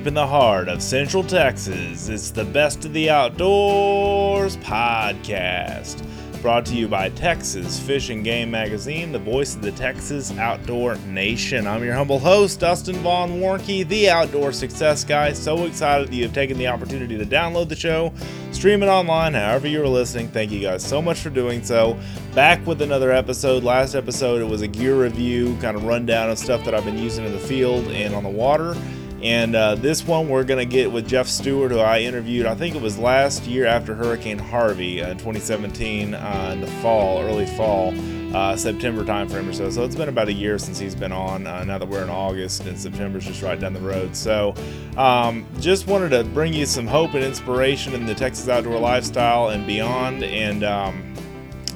deep in the heart of Central Texas. It's the Best of the Outdoors podcast. Brought to you by Texas Fish and Game Magazine, the voice of the Texas outdoor nation. I'm your humble host, Dustin Vaughn Warncke, the outdoor success guy. So excited that you have taken the opportunity to download the show, stream it online, however you're listening. Thank you guys so much for doing so. Back with another episode. Last episode, it was a gear review, kind of rundown of stuff that I've been using in the field and on the water. And uh, this one we're going to get with Jeff Stewart, who I interviewed, I think it was last year after Hurricane Harvey uh, in 2017 uh, in the fall, early fall, uh, September timeframe or so. So it's been about a year since he's been on. Uh, now that we're in August and September's just right down the road. So um, just wanted to bring you some hope and inspiration in the Texas outdoor lifestyle and beyond. And um,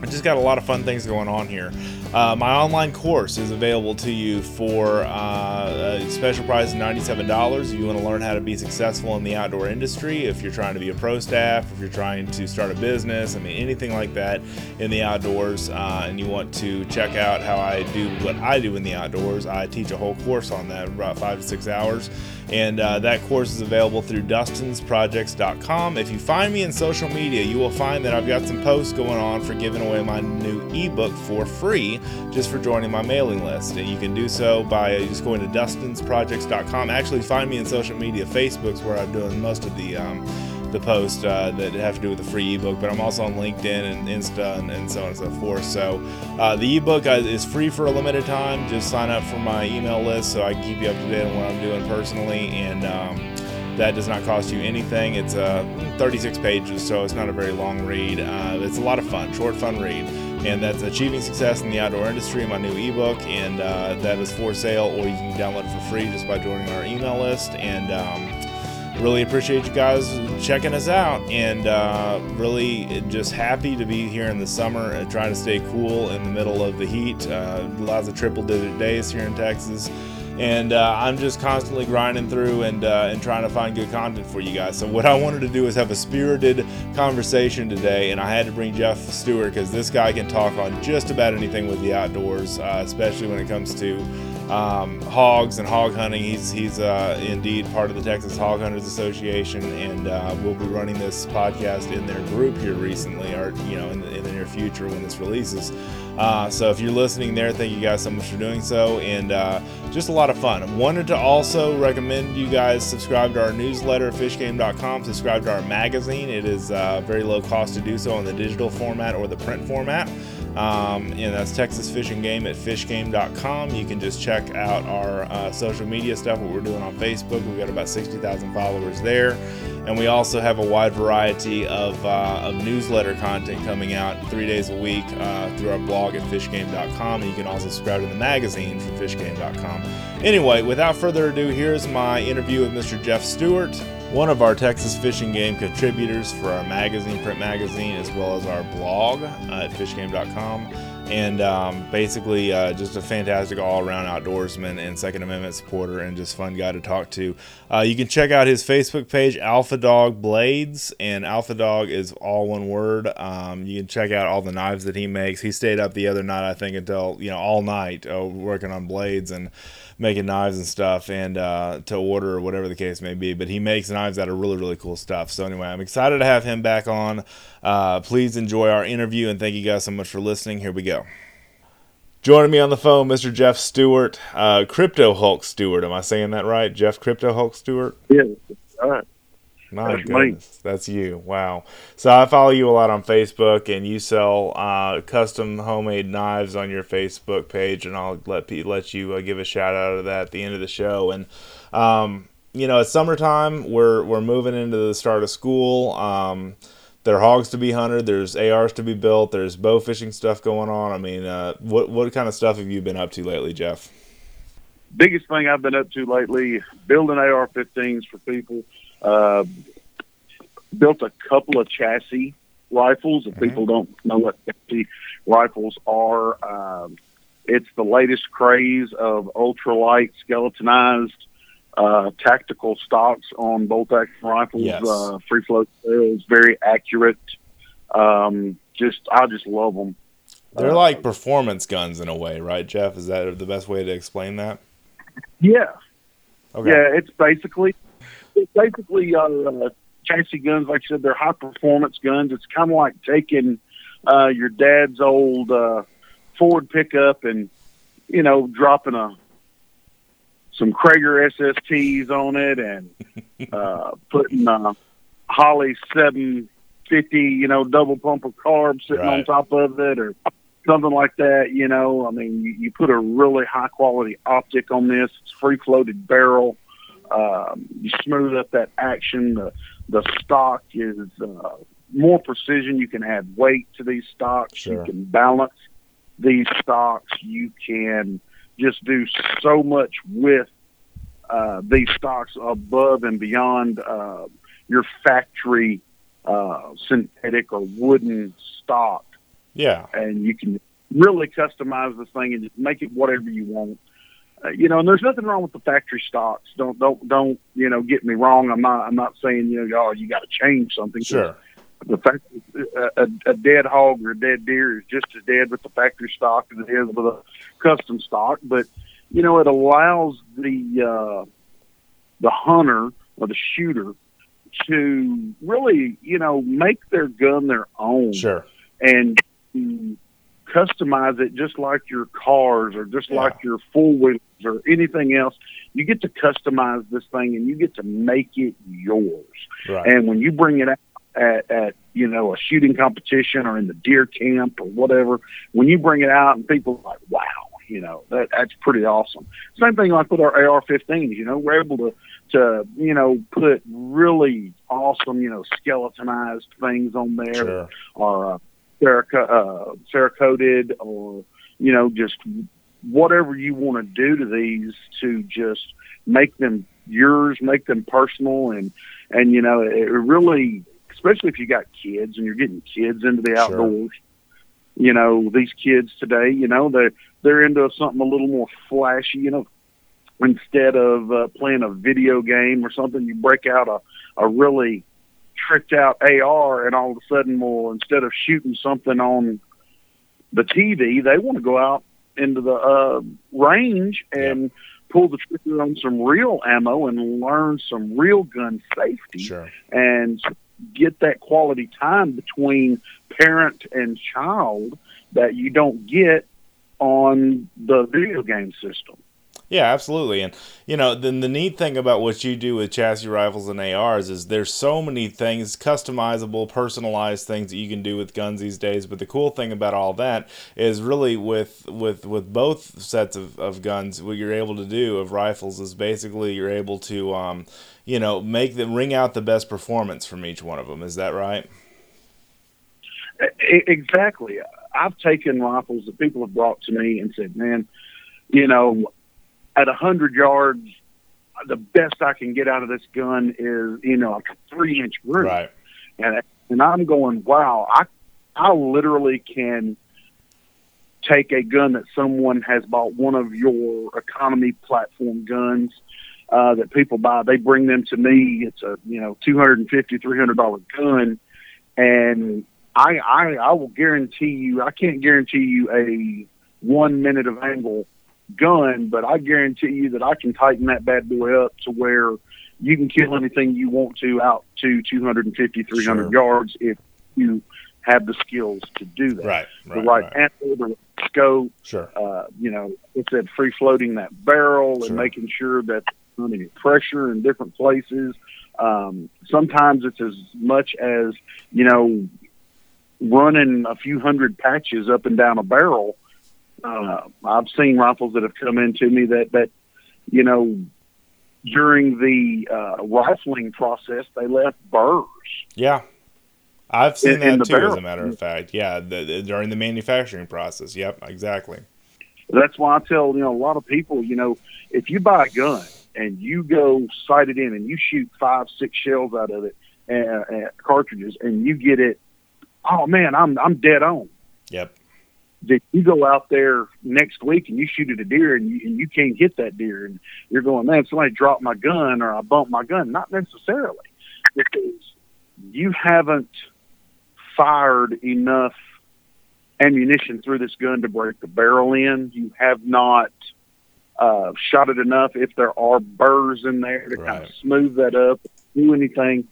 I just got a lot of fun things going on here. Uh, my online course is available to you for uh, a special price of $97 if you want to learn how to be successful in the outdoor industry. If you're trying to be a pro staff, if you're trying to start a business, I mean, anything like that in the outdoors, uh, and you want to check out how I do what I do in the outdoors, I teach a whole course on that, about five to six hours. And uh, that course is available through dustinsprojects.com. If you find me in social media, you will find that I've got some posts going on for giving away my new ebook for free just for joining my mailing list. And you can do so by just going to dustinsprojects.com. Actually, find me in social media. Facebook's where I'm doing most of the. Um, the posts uh, that have to do with the free ebook, but I'm also on LinkedIn and Insta and, and so on and so forth. So uh, the ebook uh, is free for a limited time. Just sign up for my email list so I can keep you up to date on what I'm doing personally, and um, that does not cost you anything. It's uh, 36 pages, so it's not a very long read. Uh, it's a lot of fun, short, fun read and that's Achieving Success in the Outdoor Industry, my new ebook, and uh, that is for sale, or you can download it for free just by joining our email list. And um, really appreciate you guys checking us out, and uh, really just happy to be here in the summer, and trying to stay cool in the middle of the heat. Uh, lots of triple-digit days here in Texas and uh, I'm just constantly grinding through and uh, and trying to find good content for you guys. So what I wanted to do is have a spirited conversation today, and I had to bring Jeff Stewart because this guy can talk on just about anything with the outdoors, uh, especially when it comes to um, hogs and hog hunting. He's he's uh, indeed part of the Texas Hog Hunters Association, and uh, we'll be running this podcast in their group here recently, or you know, in the, in the near future when this releases. Uh, so if you're listening there, thank you guys so much for doing so, and uh, just a lot of fun. Wanted to also recommend you guys subscribe to our newsletter, fishgame.com. Subscribe to our magazine. It is uh, very low cost to do so in the digital format or the print format. Um, and that's Texas Fish and Game at fishgame.com. You can just check out our uh, social media stuff, what we're doing on Facebook. We've got about 60,000 followers there. And we also have a wide variety of, uh, of newsletter content coming out three days a week uh, through our blog at fishgame.com. And you can also subscribe to the magazine from fishgame.com. Anyway, without further ado, here's my interview with Mr. Jeff Stewart one of our Texas Fish and Game contributors for our magazine, print magazine, as well as our blog at fishgame.com. And um, basically, uh, just a fantastic all around outdoorsman and Second Amendment supporter, and just fun guy to talk to. Uh, you can check out his Facebook page, Alpha Dog Blades, and Alpha Dog is all one word. Um, you can check out all the knives that he makes. He stayed up the other night, I think, until you know all night uh, working on blades and making knives and stuff and uh, to order or whatever the case may be. But he makes knives out of really, really cool stuff. So, anyway, I'm excited to have him back on. Uh, please enjoy our interview and thank you guys so much for listening. Here we go. Joining me on the phone, Mr. Jeff Stewart, uh, Crypto Hulk Stewart. Am I saying that right? Jeff Crypto Hulk Stewart? Yeah, all right. My that's goodness, me. that's you. Wow. So I follow you a lot on Facebook, and you sell uh, custom homemade knives on your Facebook page, and I'll let let you uh, give a shout out of that at the end of the show. And um, you know, it's summertime. We're we're moving into the start of school. Um, there are hogs to be hunted. There's ARs to be built. There's bow fishing stuff going on. I mean, uh, what what kind of stuff have you been up to lately, Jeff? Biggest thing I've been up to lately: building AR-15s for people uh, built a couple of chassis rifles. If mm-hmm. people don't know what chassis rifles are, um, it's the latest craze of ultralight skeletonized uh, tactical stocks on bolt action rifles, yes. uh, free flow barrels, very accurate. Um, just I just love them. They're uh, like performance guns in a way, right, Jeff? Is that the best way to explain that? Yeah. Okay. Yeah, it's basically basically uh, uh, chassis guns. Like I said, they're high performance guns. It's kind of like taking uh, your dad's old uh, Ford pickup and you know dropping a some Cragar SSTs on it and uh, putting uh, Holley seven fifty, you know, double pumper carb sitting Right. on top of it, or something like that. You know, I mean, you, you put a really high quality optic on this. It's free floated barrel. Um, you smooth up that action. The the stock is uh, more precision. You can add weight to these stocks. Sure. You can balance these stocks. You can just do so much with uh, these stocks above and beyond uh, your factory uh, synthetic or wooden stock, Yeah. and you can really customize this thing and just make it whatever you want. Uh, you know, and there's nothing wrong with the factory stocks. Don't don't don't you know get me wrong. I'm not I'm not saying you know oh you got to change something. Sure. the fact a, a, dead hog or a dead deer is just as dead with the factory stock as it is with a custom stock. But you know, it allows the uh, the hunter or the shooter to really you know make their gun their own Sure. and customize it just like your cars or just Yeah. like your four wheelers or anything else. You get to customize this thing and you get to make it yours. Right. And when you bring it out at, at you know a shooting competition or in the deer camp or whatever, when you bring it out and people are like, wow, you know that that's pretty awesome. Same thing like with our AR-15s. You know, we're able to to you know put really awesome you know skeletonized things on there Sure. or uh, ceraco- uh, cerakoted or you know just whatever you want to do to these to just make them yours, make them personal, and and you know it really, especially if you got kids and you're getting kids into the Sure. outdoors. You know these kids today, you know they they're into something a little more flashy. You know, instead of uh, playing a video game or something, you break out a a really tricked out AR, and all of a sudden, well, instead of shooting something on the TV, they want to go out into the uh, range and pull the trigger on some real ammo and learn some real gun safety Sure. and get that quality time between parent and child that you don't get on the video game system. Yeah, absolutely. And you know, then the neat thing about what you do with chassis rifles and ARs is there's so many things, customizable, personalized things that you can do with guns these days. But the cool thing about all that is really with with with both sets of, of guns, what you're able to do of rifles is basically you're able to um, you know, make them ring out the best performance from each one of them. Is that right? Exactly. I've taken rifles that people have brought to me and said, "Man, you know, at a hundred yards, the best I can get out of this gun is you know a three inch group." Right. and and I'm going, wow, I I literally can take a gun that someone has bought one of your economy platform guns uh, that people buy. They bring them to me. It's a you know two hundred and fifty, three hundred dollar gun, and I, I I will guarantee you. I can't guarantee you a one minute of angle gun, but I guarantee you that I can tighten that bad boy up to where you can kill anything you want to out to 250, 300 Sure. yards if you have the skills to do that. Right. The Right. right, right. the right scope, Sure. uh, you know, it said free floating that barrel Sure. and making sure that there's not any pressure in different places. Um, sometimes it's as much as, you know, running a few hundred patches up and down a barrel. Uh, I've seen rifles that have come into me that, that, you know, during the uh, rifling process, they left burrs. Yeah. I've seen In- in that the too, as a matter of fact. Yeah, the, the- during the manufacturing process. Yep, exactly. That's why I tell you know a lot of people, you know, if you buy a gun and you go sight it in and you shoot five, six shells out of it, uh, uh, cartridges, and you get it, oh man, I'm I'm dead on. Yep. That you go out there next week and you shoot at a deer and you, and you can't hit that deer and you're going, man, somebody dropped my gun or I bumped my gun. Not necessarily, because you haven't fired enough ammunition through this gun to break the barrel in. You have not uh, shot it enough if there are burrs in there to kind of smooth that up, do anything.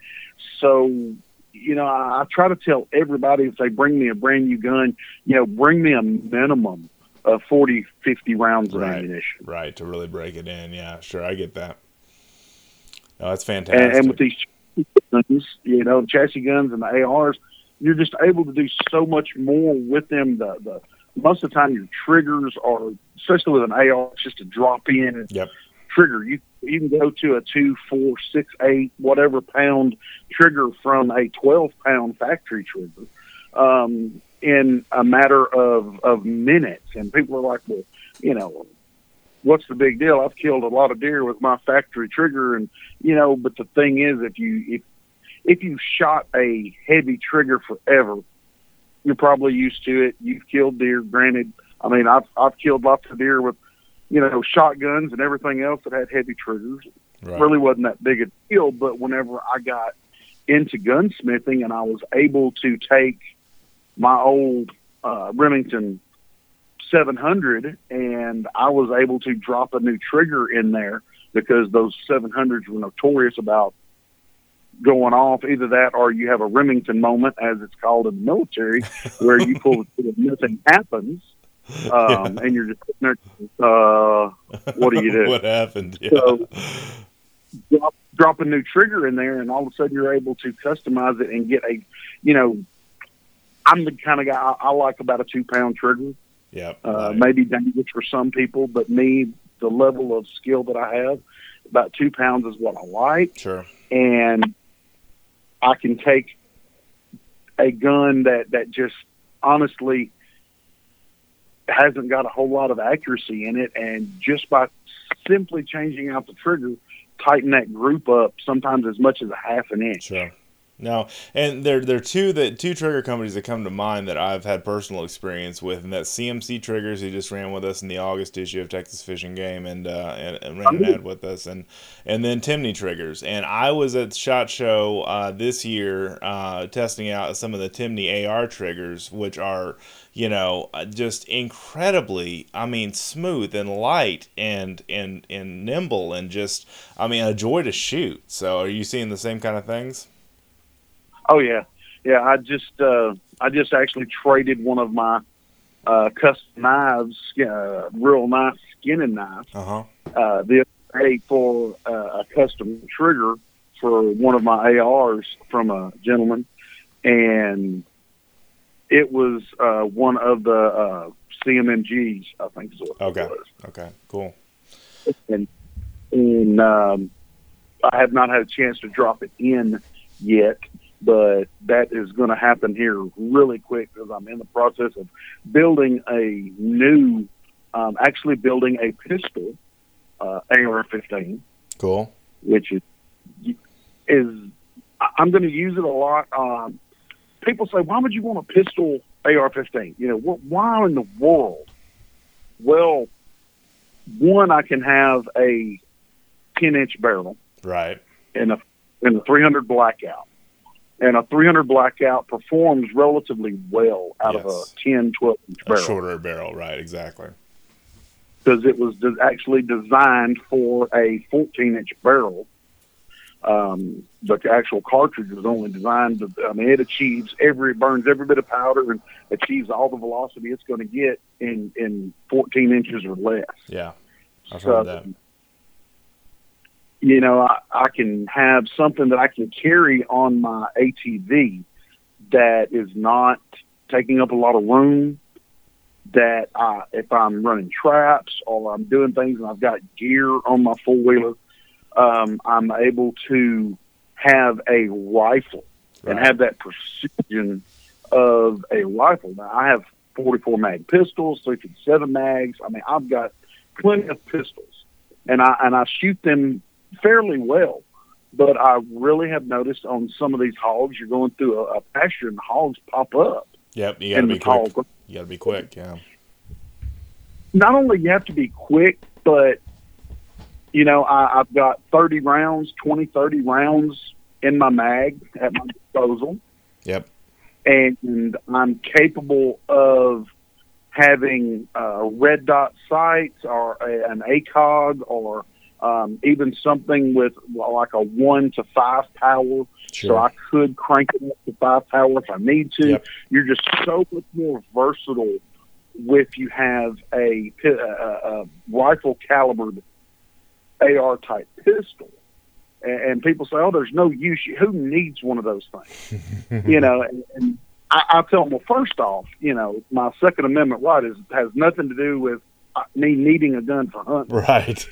So, you know, I, I try to tell everybody if they bring me a brand new gun, you know, bring me a minimum of 40, 50 rounds of ammunition. Right, to really break it in. Yeah, sure, I get that. Oh, that's fantastic. And, and with these guns, you know, chassis guns and the ARs, you're just able to do so much more with them. The, the most of the time, your triggers are, especially with an AR, it's just a drop in Yep. trigger. You you can go to a two, four, six, eight, whatever pound trigger from a twelve pound factory trigger um, in a matter of of minutes. And people are like, well, you know, what's the big deal? I've killed a lot of deer with my factory trigger, and you know, but the thing is, if you if if you shot a heavy trigger forever, you're probably used to it. You've killed deer. Granted, I mean, I've I've killed lots of deer with you know shotguns and everything else that had heavy triggers. Right. Really wasn't that big a deal. But whenever I got into gunsmithing and I was able to take my old uh, Remington 700 and I was able to drop a new trigger in there because those 700s were notorious about going off. Either that or you have a Remington moment, as it's called in the military, where you pull the trigger, nothing happens. Um, and you're just sitting there, uh, what do you do? what happened? Yeah. So- drop, drop a new trigger in there, and all of a sudden you're able to customize it and get a, you know, I'm the kind of guy I, I like about a two pound trigger. yep. Uh, right. Maybe dangerous for some people, but me, the level of skill that I have, about two pounds is what I like, Sure. and I can take a gun that that just honestly hasn't got a whole lot of accuracy in it, and just by simply changing out the trigger, tighten that group up sometimes as much as a half an inch. Sure. No, and there there are two that two trigger companies that come to mind that I've had personal experience with, and that's CMC Triggers, who just ran with us in the August issue of Texas Fish and Game, and uh, and, and ran an ad with us, and and then Timney Triggers, and I was at the Shot Show uh, this year uh, testing out some of the Timney AR triggers, which are you know uh, just incredibly, I mean, smooth and light and and and nimble, and just I mean a joy to shoot. So, are you seeing the same kind of things? Oh yeah, yeah. I just uh, I just actually traded one of my uh, custom knives, uh, real nice skinning knife, Uh huh. uh, the day for uh, a custom trigger for one of my ARs from a gentleman, and it was uh, one of the uh, CMMGs, I think is what Okay. it was. Okay. Cool. And and um, I have not had a chance to drop it in yet, but that is going to happen here really quick because I'm in the process of building a new, um, actually building a pistol, uh, AR-15 Cool. which is is I'm going to use it a lot. Um, people say, "Why would you want a pistol AR-15?" You know, wh- why in the world? Well, one, I can have a 10-inch barrel Right. And a in a 300 blackout, and a 300 blackout performs relatively well out of a 10, 12 inch A barrel shorter barrel. Right. Exactly. because it was de- actually designed for a 14 inch barrel. Um, the actual cartridge was only designed to, I mean, it achieves every, it burns every bit of powder and achieves all the velocity it's going to get in, in 14 inches or less. Yeah. I've So, heard that. You know, I, I can have something that I can carry on my ATV that is not taking up a lot of room. That I, if I'm running traps or I'm doing things and I've got gear on my four wheeler, um, I'm able to have a rifle and have that precision of a rifle. Now I have 44 mag pistols, 357 mags. I mean, I've got plenty of pistols, and I and I shoot them fairly well. But I really have noticed on some of these hogs, you're going through a, a pasture and the hogs pop up Yep. You got to be quick. You got to be quick. Yeah. Not only you have to be quick, but you know I, I've got 30 rounds, 20, 30 rounds in my mag at my disposal. Yep. and I'm capable of having uh, red dot sights or a, an ACOG or um, even something with like a one to five power. Sure. So I could crank it up to five power if I need to. Yep. You're just so much more versatile with you have a, a, a rifle calibered AR type pistol. And, and people say, "Oh, there's no use. Who needs one of those things?" you know, and, and I, I tell them, well, first off, you know, my Second Amendment right is has nothing to do with uh, me needing a gun for hunting. Right.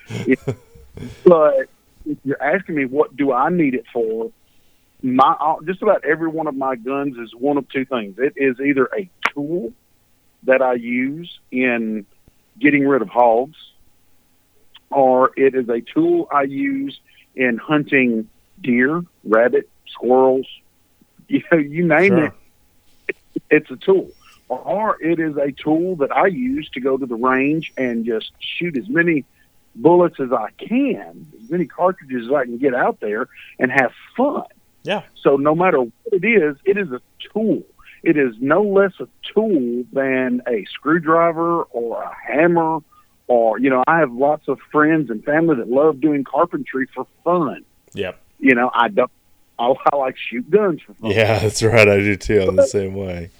But if you're asking me what do I need it for, my uh, just about every one of my guns is one of two things. It is either a tool that I use in getting rid of hogs, or it is a tool I use in hunting deer, rabbit, squirrels. You know, you name Sure. it, it's a tool. Or it is a tool that I use to go to the range and just shoot as many bullets as I can, as many cartridges as I can get out there, and have fun. Yeah. So no matter what it is, it is a tool. It is no less a tool than a screwdriver or a hammer or you know, I have lots of friends and family that love doing carpentry for fun. Yep. You know, I don't I, I like shoot guns for fun. Yeah, that's right. I do too. I'm the same way.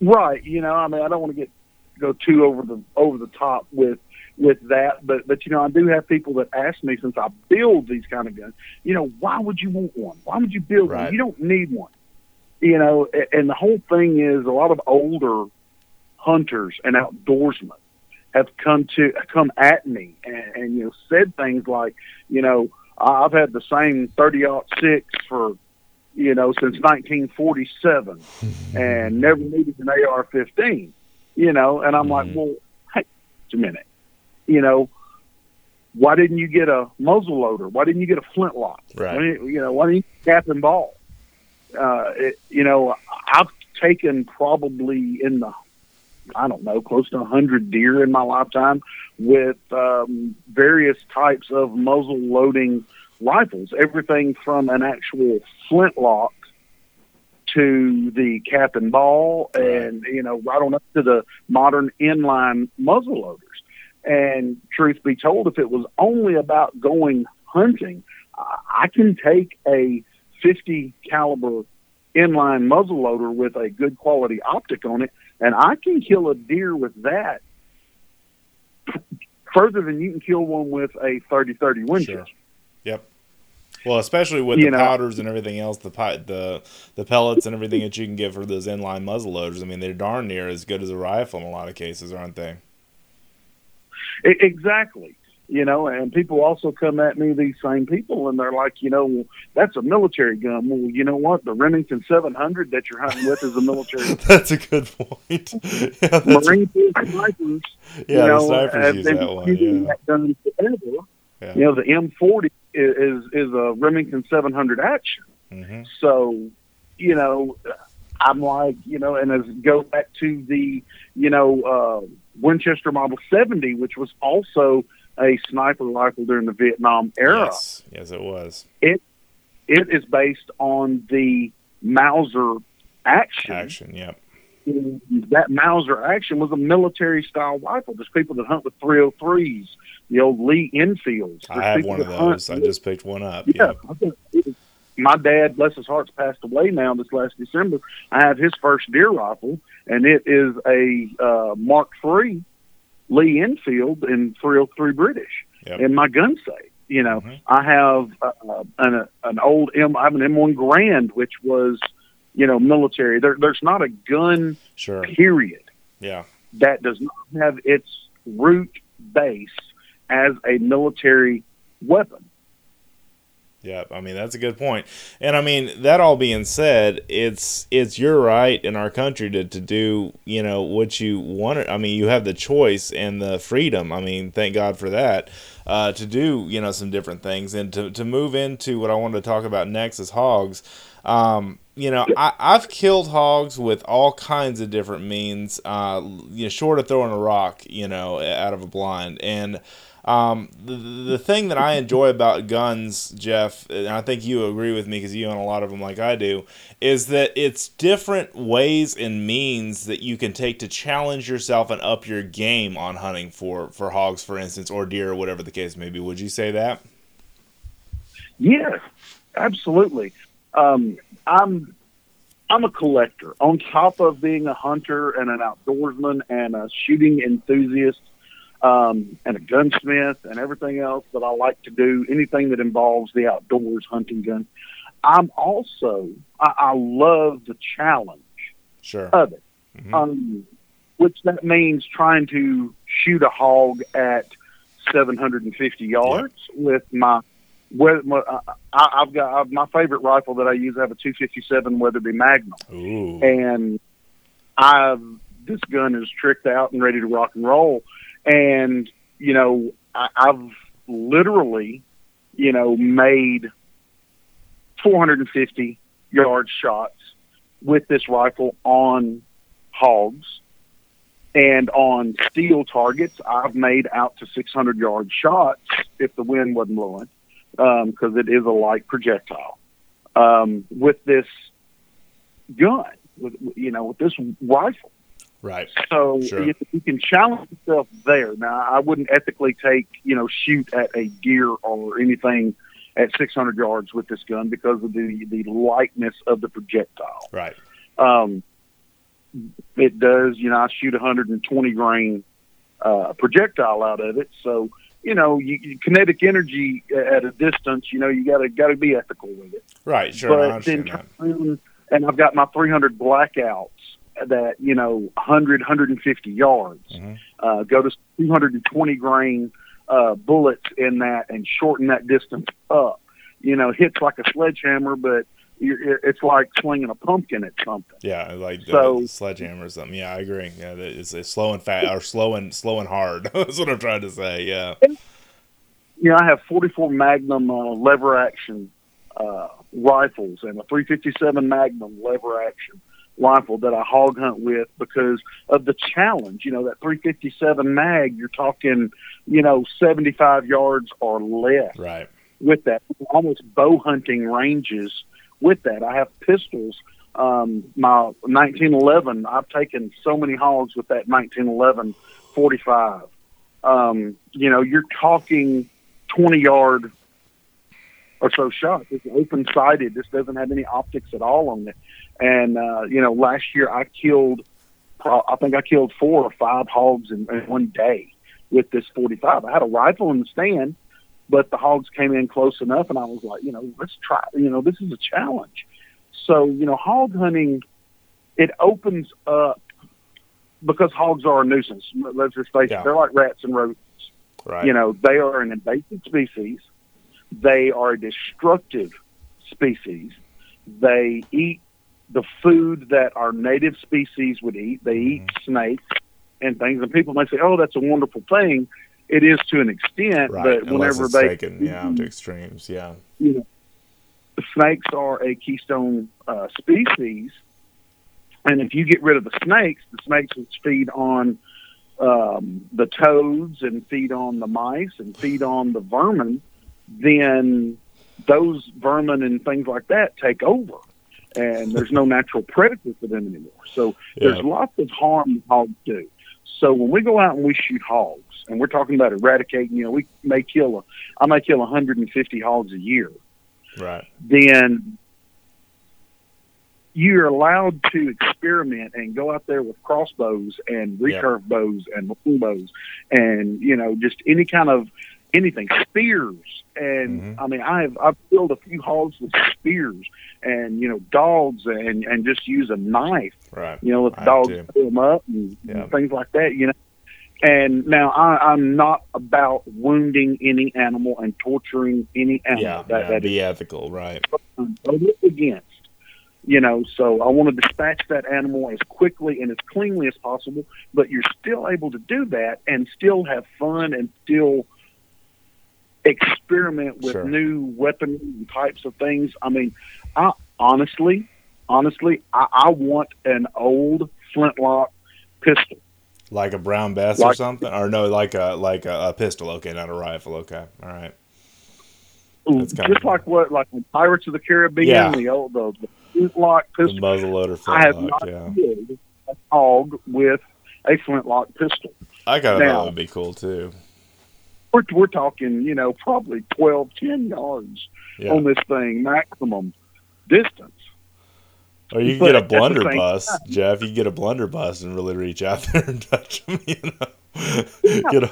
Right. You know, I mean I don't want to get go too over the over the top with with that, but but you know, I do have people that ask me since I build these kind of guns, you know, why would you want one? Why would you build Right. one? You don't need one. You know, and the whole thing is a lot of older hunters and outdoorsmen have come to come at me and, and you know said things like, you know, I've had the same thirty six for you know since 1947 and never needed an AR-15. You know, and I'm like, Mhm. well, hey, just a minute. You know, why didn't you get a muzzle loader? Why didn't you get a flintlock? Right. You know, why didn't you cap and ball? Uh, it, you know, I've taken probably in the, I don't know, close to a hundred deer in my lifetime with um, various types of muzzle loading rifles. Everything from an actual flintlock to the cap and ball, and you know, right on up to the modern inline muzzle loaders. And truth be told, if it was only about going hunting, I can take a 50 caliber inline muzzle loader with a good quality optic on it, and I can kill a deer with that further than you can kill one with a 30-30 Winchester. Yep. Well, especially with You the know- powders and everything else, the the the pellets and everything that you can get for those inline muzzle loaders. I mean, they're darn near as good as a rifle in a lot of cases, aren't they? Exactly. You know, and people also come at me, these same people, and they're like, you know, that's a military gun. Well, you know what? The Remington 700 that you're hunting with is a military That's a good point. yeah, Marine Corps snipers. yeah you the know, snipers have use been that one. using Yeah. that gun forever. Yeah. You know, the M40 is, is is a Remington 700 action. hmm So, you know, I'm like, you know, and as go back to the, you know, uh, Winchester Model 70, which was also a sniper rifle during the Vietnam era. Yes. Yes, it was. It It is based on the Mauser action. Action. Yep. That Mauser action was a military style rifle. There's people that hunt with 303s, the old Lee Enfields. There's I have one of those. I just picked one up. yeah, Yep. I think it- my dad, bless his heart's passed away now this last December. I have his first deer rifle, and it is a uh, Mark III Lee Enfield in 303 British Yep. in my gun safe. You know, Mhm. I have uh, an an old M. I have an M1 Garand, which was, you know, military. There, there's not a gun Sure. period Yeah. that does not have its root base as a military weapon. Yeah, I mean that's a good point. And I mean that all being said, it's it's your right in our country to, to do, you know, what you want. I mean, you have the choice and the freedom. I mean, thank God for that. Uh, to do, you know, some different things and to, to move into what I wanted to talk about next is hogs. Um, you know, I, I've killed hogs with all kinds of different means, uh, you know, short of throwing a rock, you know, out of a blind. And Um, the, the thing that I enjoy about guns, Jeff, and I think you agree with me because you own a lot of them like I do, is that it's different ways and means that you can take to challenge yourself and up your game on hunting for, for hogs, for instance, or deer, or whatever the case may be. Would you say that? Yes, absolutely. Um, I'm I'm a collector. On top of being a hunter and an outdoorsman and a shooting enthusiast um, and a gunsmith and everything else that I like to do, anything that involves the outdoors, hunting gun. I'm also I, I love the challenge sure. of it, mm-hmm. um, which that means trying to shoot a hog at 750 yards yeah. with my with my, I, have got I, my favorite rifle that I use. I have a 257 Weatherby Magnum, Ooh. and I this gun is tricked out and ready to rock and roll. And, you know, I, I've literally, you know, made 450 yard shots with this rifle on hogs and on steel targets. I've made out to 600 yard shots if the wind wasn't blowing, um, because um, it is a light projectile. Um, with this gun, with you know, with this rifle, Right. So sure. you, you, can challenge yourself there. Now, I wouldn't ethically take, you know, shoot at a deer or anything at 600 yards with this gun because of the the lightness of the projectile. Right. Um, it does, you know, I shoot 120 grain uh, projectile out of it, so you know, you, you, kinetic energy at a distance, you know, you got to got to be ethical with it. Right. Sure. But then, and I've got my 300 blackouts that you know 100 150 yards. Mm-hmm. uh, go to 220 grain uh, bullets in that and shorten that distance up. You know hits like a sledgehammer but it's like swinging a pumpkin at something. Yeah like so, sledgehammer or something. Yeah i agree. Yeah it's, it's slow and fat or slow and slow and hard. That's what i'm trying to say yeah. You know i have 44 magnum uh, lever action uh, rifles and a 357 magnum lever action rifle that I hog hunt with because of the challenge. You know, that 357 mag, you're talking, you know, 75 yards or less. Right. With that, almost bow hunting ranges with that. I have pistols. Um, my 1911, I've taken so many hogs with that 1911 45. Um, you know, you're talking 20 yard or so shots. It's open sighted. This doesn't have any optics at all on it. And uh, you know, last year I killed, I think I killed four or five hogs in, in one day with this 45. I had a rifle in the stand, but the hogs came in close enough, and I was like, you know, let's try. You know, this is a challenge. So you know, hog hunting, it opens up because hogs are a nuisance. Let's just face yeah. it; they're like rats and rodents. Right. You know, they are an invasive species. They are a destructive species. They eat the food that our native species would eat. They eat mm-hmm. snakes and things, and people might say, "Oh, that's a wonderful thing." It is to an extent, right. but Unless whenever they taken, yeah, to extremes, yeah, you know, the snakes are a keystone uh, species, and if you get rid of the snakes, the snakes would feed on um, the toads and feed on the mice and feed on the vermin. Then those vermin and things like that take over and there's no natural predator for them anymore. So yeah. there's lots of harm hogs do. So when we go out and we shoot hogs, and we're talking about eradicating, you know, we may kill a, I may kill 150 hogs a year. Right. Then you're allowed to experiment and go out there with crossbows and recurve yeah. bows and longbows and you know just any kind of anything spears. And mm-hmm. I mean I've I've killed a few hogs with spears and you know dogs and and just use a knife right. you know let the dogs pull them up and, yeah. things like that you know. And now I, I'm not about wounding any animal and torturing any animal. Yeah, that, yeah, that be ethical right. against you know. So I want to dispatch that animal as quickly and as cleanly as possible but you're still able to do that and still have fun and still experiment with sure. new weapons and types of things. I mean, I honestly, honestly, I, I want an old flintlock pistol. Like a brown bess or something, or no, like a like a, a pistol. Okay, not a rifle. Okay, all right. That's just cool. like what like Pirates of the Caribbean, Yeah. the old the, the flintlock The pistol. muzzle loader I have not Yeah, a hog with a flintlock pistol. I got Now- would be cool too. We're we're talking, you know, probably 12, 10 yards Yeah. on this thing maximum distance. Or you can get a blunderbuss, bus, Jeff. You can get a blunderbuss and really reach out there and touch them. You know, get a,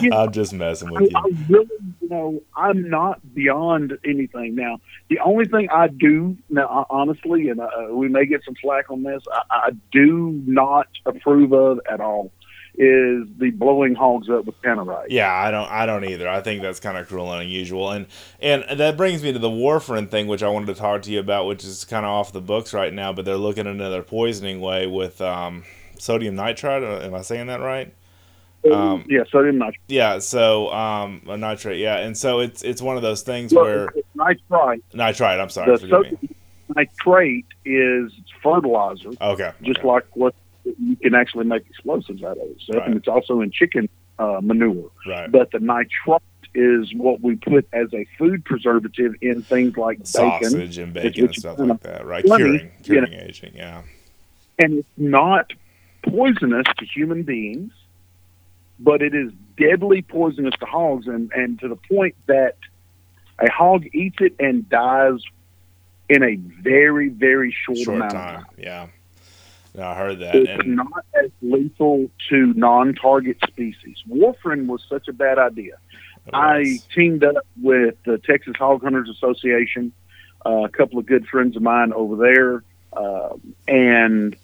Yeah. I'm just messing I, with you. I really, you know, I'm not beyond anything. Now, the only thing I do now, honestly, and uh, we may get some slack on this, I, I do not approve of at all is the blowing hogs up with tannerite. Yeah, I don't. I don't either. I think that's kind of cruel and unusual, and and that brings me to the warfarin thing, which I wanted to talk to you about, which is kind of off the books right now. But they're looking at another poisoning way with um, sodium nitrite. Uh, Am I saying that right? Um, yeah, sodium nitrate. Yeah. So um, uh, nitrate. Yeah, and so it's it's one of those things Well, where nitrite. nitrite. I'm sorry. The Forgive me. nitrate is fertilizer, Okay. just okay. like what you can actually make explosives out of it. So, Right. and it's also in chicken uh, manure. right. but the nitrite is what we put as a food preservative in things like bacon, Sausage and bacon and stuff like that. Right. funny, Curing you curing agent. Yeah. and it's not poisonous to human beings, but it is deadly poisonous to hogs, and and to the point that a hog eats it and dies in a very very short, Short amount time. of time. Yeah. I heard that. It's And not as lethal to non-target species. Warfarin was such a bad idea. I teamed up with the Texas Hog Hunters Association, uh, a couple of good friends of mine over there, um, and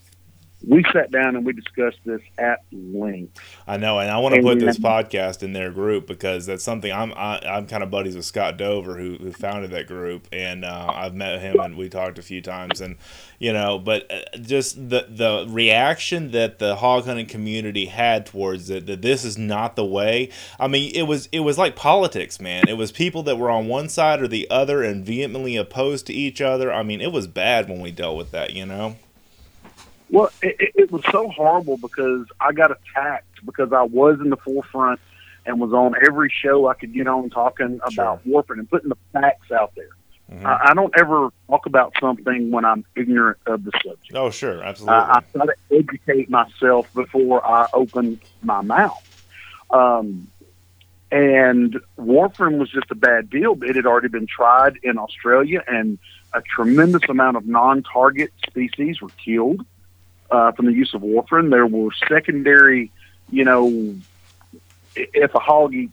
we sat down and we discussed this at length. I know, and I want to And put this podcast in their group because that's something I'm I, I'm kind of buddies with Scott Dover who, who founded that group, and uh, I've met him and we talked a few times, and you know, but uh, just the the reaction that the hog hunting community had towards it that this is not the way. I mean, it was it was like politics, man. It was people that were on one side or the other and vehemently opposed to each other. I mean, it was bad when we dealt with that, you know. Well, it, it, was so horrible because I got attacked because I was in the forefront and was on every show I could get on talking about warfarin and putting the facts out there. Mhm. I, I don't ever talk about something when I'm ignorant of the subject. Oh, sure, absolutely. I, I try to educate myself before I open my mouth. Um, and warfarin was just a bad deal. It had already been tried in Australia, and a tremendous amount of non-target species were killed uh, from the use of warfarin. There were secondary, you know, if a hog eat,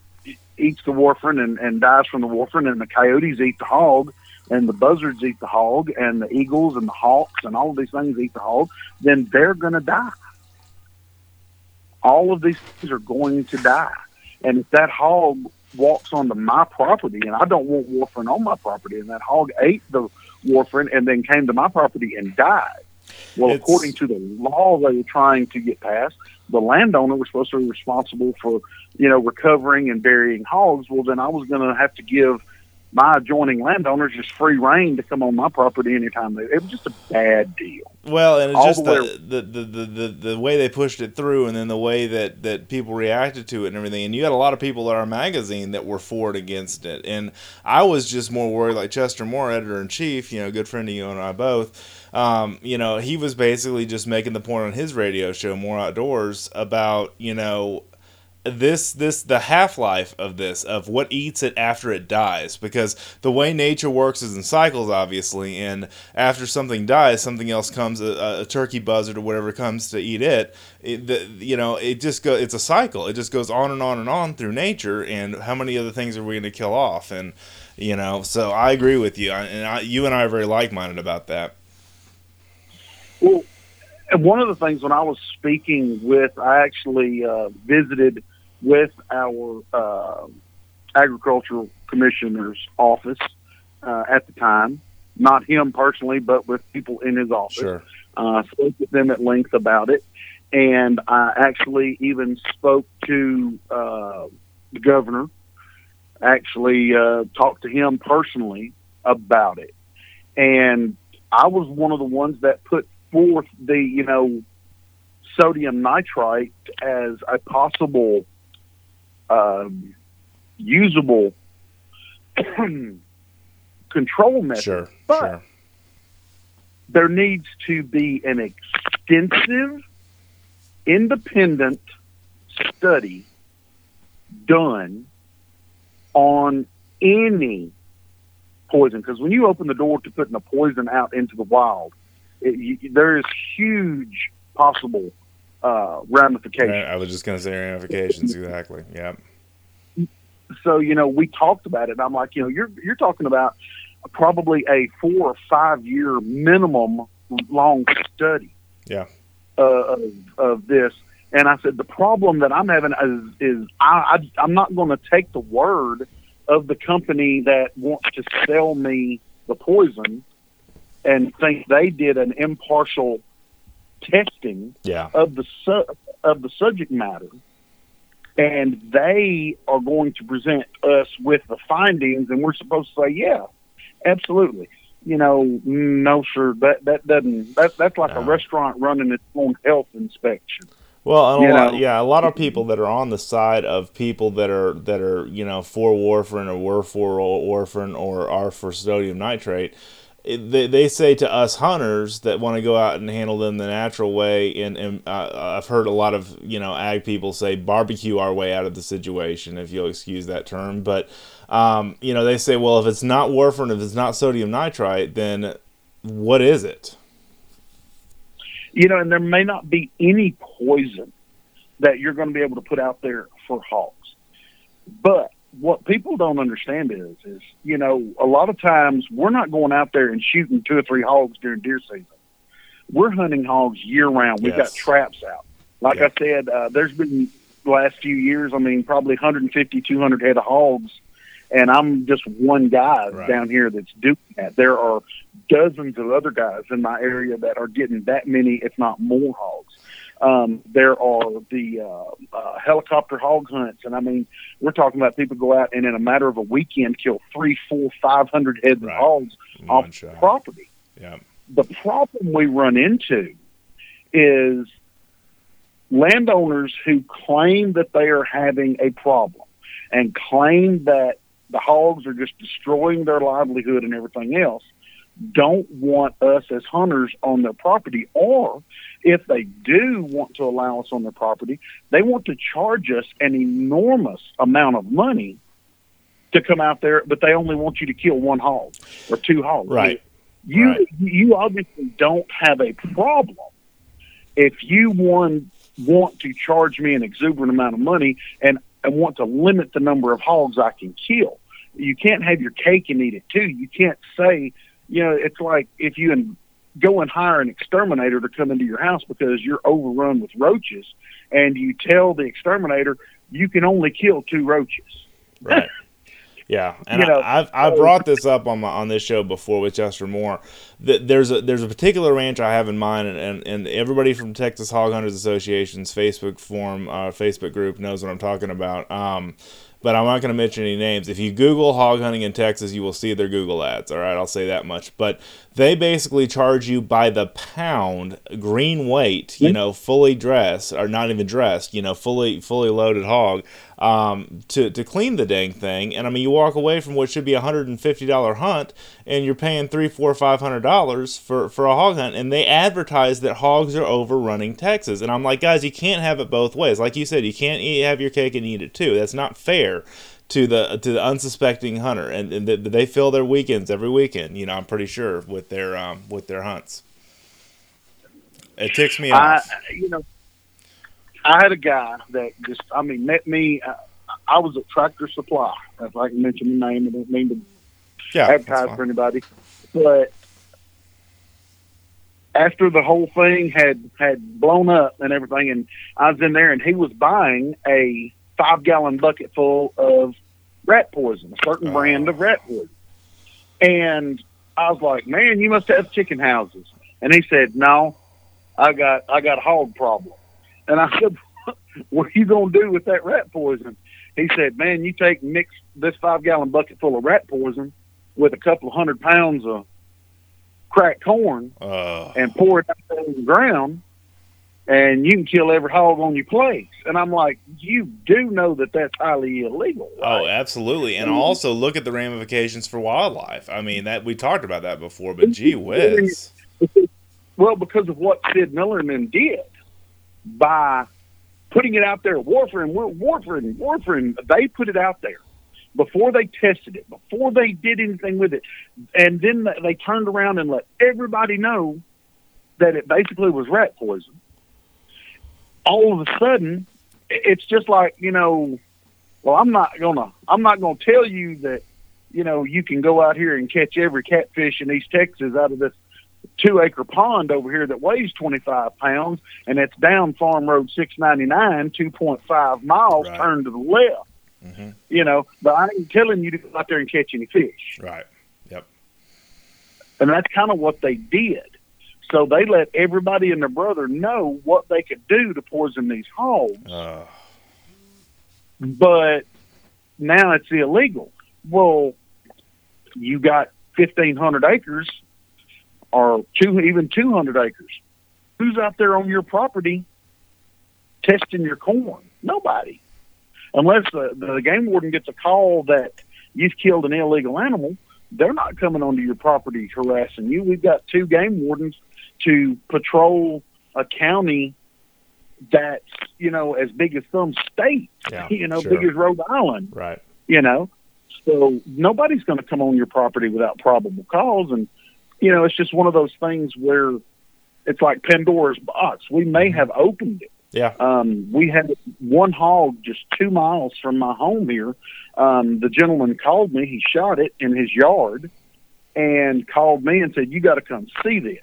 eats the warfarin and, and dies from the warfarin, and the coyotes eat the hog, and the buzzards eat the hog, and the eagles and the hawks and all of these things eat the hog, then they're going to die. All of these things are going to die. And if that hog walks onto my property, and I don't want warfarin on my property, and that hog ate the warfarin and then came to my property and died, well, It's- according to the law they were trying to get passed, the landowner was supposed to be responsible for, you know, recovering and burying hogs. Well, then I was going to have to give my adjoining landowners just free reign to come on my property anytime they. It was just a bad deal. Well, and it's All just the the the, the, the, the way they pushed it through, and then the way that, that people reacted to it and everything. And you had a lot of people at our magazine that were for it against it. And I was just more worried, like Chester Moore, editor in chief, you know, good friend of you and I both. Um, you know, he was basically just making the point on his radio show, Moore Outdoors, about, you know, this this the half-life of this of what eats it after it dies. Because the way nature works is in cycles obviously and after something dies something else comes a, a turkey buzzard or whatever comes to eat it, it the, you know it just go it's a cycle. It just goes on and on and on through nature and how many other things are we going to kill off? And you know so i agree with you. I, and I, you and i are very like-minded about that Well, one of the things when I was speaking with, I actually uh, visited with our uh, agricultural commissioner's office uh, at the time. Not him personally, but with people in his office. sure Uh, spoke with them at length about it, and I actually even spoke to uh, the governor. Actually, uh, talked to him personally about it, and I was one of the ones that put forth the you know sodium nitrite as a possible um, usable control method. Sure, But- sure. There needs to be an extensive, independent study done on any poison. Because when you open the door to putting a poison out into the wild, it, you, there is huge possible uh, ramifications. I was just going to say ramifications. Exactly. Yeah. so you know we talked about it i'm like you know you're you're talking about probably a four or five year minimum long study Yeah. uh, of, of this and i said the problem that i'm having is, is I, I i'm not going to take the word of the company that wants to sell me the poison and think they did an impartial testing Yeah. of the su- of the subject matter, and they are going to present us with the findings, and we're supposed to say, yeah, absolutely. You know, no, sir, that that doesn't that that's like a restaurant running its own health inspection. Well, a lot, yeah, a lot of people that are on the side of people that are that are you know for warfarin or were for warfarin or are for sodium nitrite. They, they say to us hunters that want to go out and handle them the natural way, and, and uh, I've heard a lot of you know ag people say barbecue our way out of the situation, if you'll excuse that term. But um, you know they say, well, if it's not warfarin, if it's not sodium nitrite, then what is it? You know, and there may not be any poison that you're going to be able to put out there for hogs. But what people don't understand is, is you know, a lot of times we're not going out there and shooting two or three hogs during deer season. We're hunting hogs year round. We've Yes. got traps out. Like Yeah. I said, uh, there's been the last few years. I mean, probably 150, 200 head of hogs, and I'm just one guy Right. down here that's doing that. There are dozens of other guys in my area that are getting that many, if not more, hogs. Um, there are the uh, uh, helicopter hog hunts, and I mean, we're talking about people go out and in a matter of a weekend kill three, four, five hundred heads Right. of hogs One off shot. property. Yeah. The problem we run into is landowners who claim that they are having a problem and claim that the hogs are just destroying their livelihood and everything else don't want us as hunters on their property or if they do want to allow us on their property they want to charge us an enormous amount of money to come out there but they only want you to kill one hog or two hogs Right. you Right. you obviously don't have a problem if you one want to charge me an exuberant amount of money and and want to limit the number of hogs I can kill. You can't have your cake and eat it too. You can't say, you know, it's like if you and go and hire an exterminator to come into your house because you're overrun with roaches, and you tell the exterminator you can only kill two roaches. Right. Yeah, and You know, I, I've I brought this up on my on this show before with Chester Moore. That there's a there's a particular ranch I have in mind, and, and, and everybody from Texas Hog Hunters Association's Facebook forum, uh, Facebook group knows what I'm talking about. Um, but I'm not going to mention any names. If you Google hog hunting in Texas, you will see their Google ads. All right, I'll say that much. But they basically charge you by the pound, green weight. You know, fully dressed or not even dressed. You know, fully fully loaded hog um, to to clean the dang thing. And I mean, you walk away from what should be a hundred and fifty dollar hunt, and you're paying three, four, five hundred dollars for for a hog hunt. And they advertise that hogs are overrunning Texas. And I'm like, guys, you can't have it both ways. Like you said, you can't eat, have your cake and eat it too. That's not fair to the to the unsuspecting hunter. And, and th- they fill their weekends every weekend. You know, I'm pretty sure with their um, with their hunts. It ticks me I, off. you know, I had a guy that just, I mean, met me. Uh, I was at Tractor Supply. If I can mention the name, I don't mean to yeah, advertise for anybody. But after the whole thing had had blown up and everything, and I was in there, and he was buying a five gallon bucket full of rat poison, a certain Oh. brand of rat poison. And I was like, "Man, you must have chicken houses." And he said, "No, I got I got a hog problem." And I said, "What are you gonna do with that rat poison?" He said, "Man, you take mix this five gallon bucket full of rat poison with a couple of hundred pounds of cracked corn Uh, and pour it out on the ground, and you can kill every hog on your place. And I'm like, you do know that that's highly illegal. Right? Oh, absolutely. And mm-hmm. also look at the ramifications for wildlife. I mean, that we talked about that before, but gee whiz. Well, because of what Sid Miller and them did by putting it out there, warfarin, warfarin, warfarin, they put it out there before they tested it, before they did anything with it. And then they turned around and let everybody know that it basically was rat poison. All of a sudden, it's just like, you know, well, I'm not gonna, I'm not gonna tell you that, you know, you can go out here and catch every catfish in East Texas out of this two acre pond over here that weighs 25 pounds and it's down Farm Road 699, 2.5 miles, right. turn to the left. Mm-hmm. You know, but I ain't telling you to go out there and catch any fish. Right. Yep. And that's kind of what they did. So they let everybody and their brother know what they could do to poison these hogs. Uh. But now it's illegal. Well, you got 1,500 acres or two, even 200 acres. Who's out there on your property testing your corn? Nobody. Unless the, the game warden gets a call that you've killed an illegal animal, they're not coming onto your property harassing you. We've got two game wardens to patrol a county that's you know as big as some state, yeah, you know, sure. big as Rhode Island, right? You know, so nobody's going to come on your property without probable cause, and you know, it's just one of those things where it's like Pandora's box. We may mm-hmm. have opened it. Yeah. Um, we had one hog just two miles from my home here. Um, the gentleman called me. He shot it in his yard and called me and said, You got to come see this.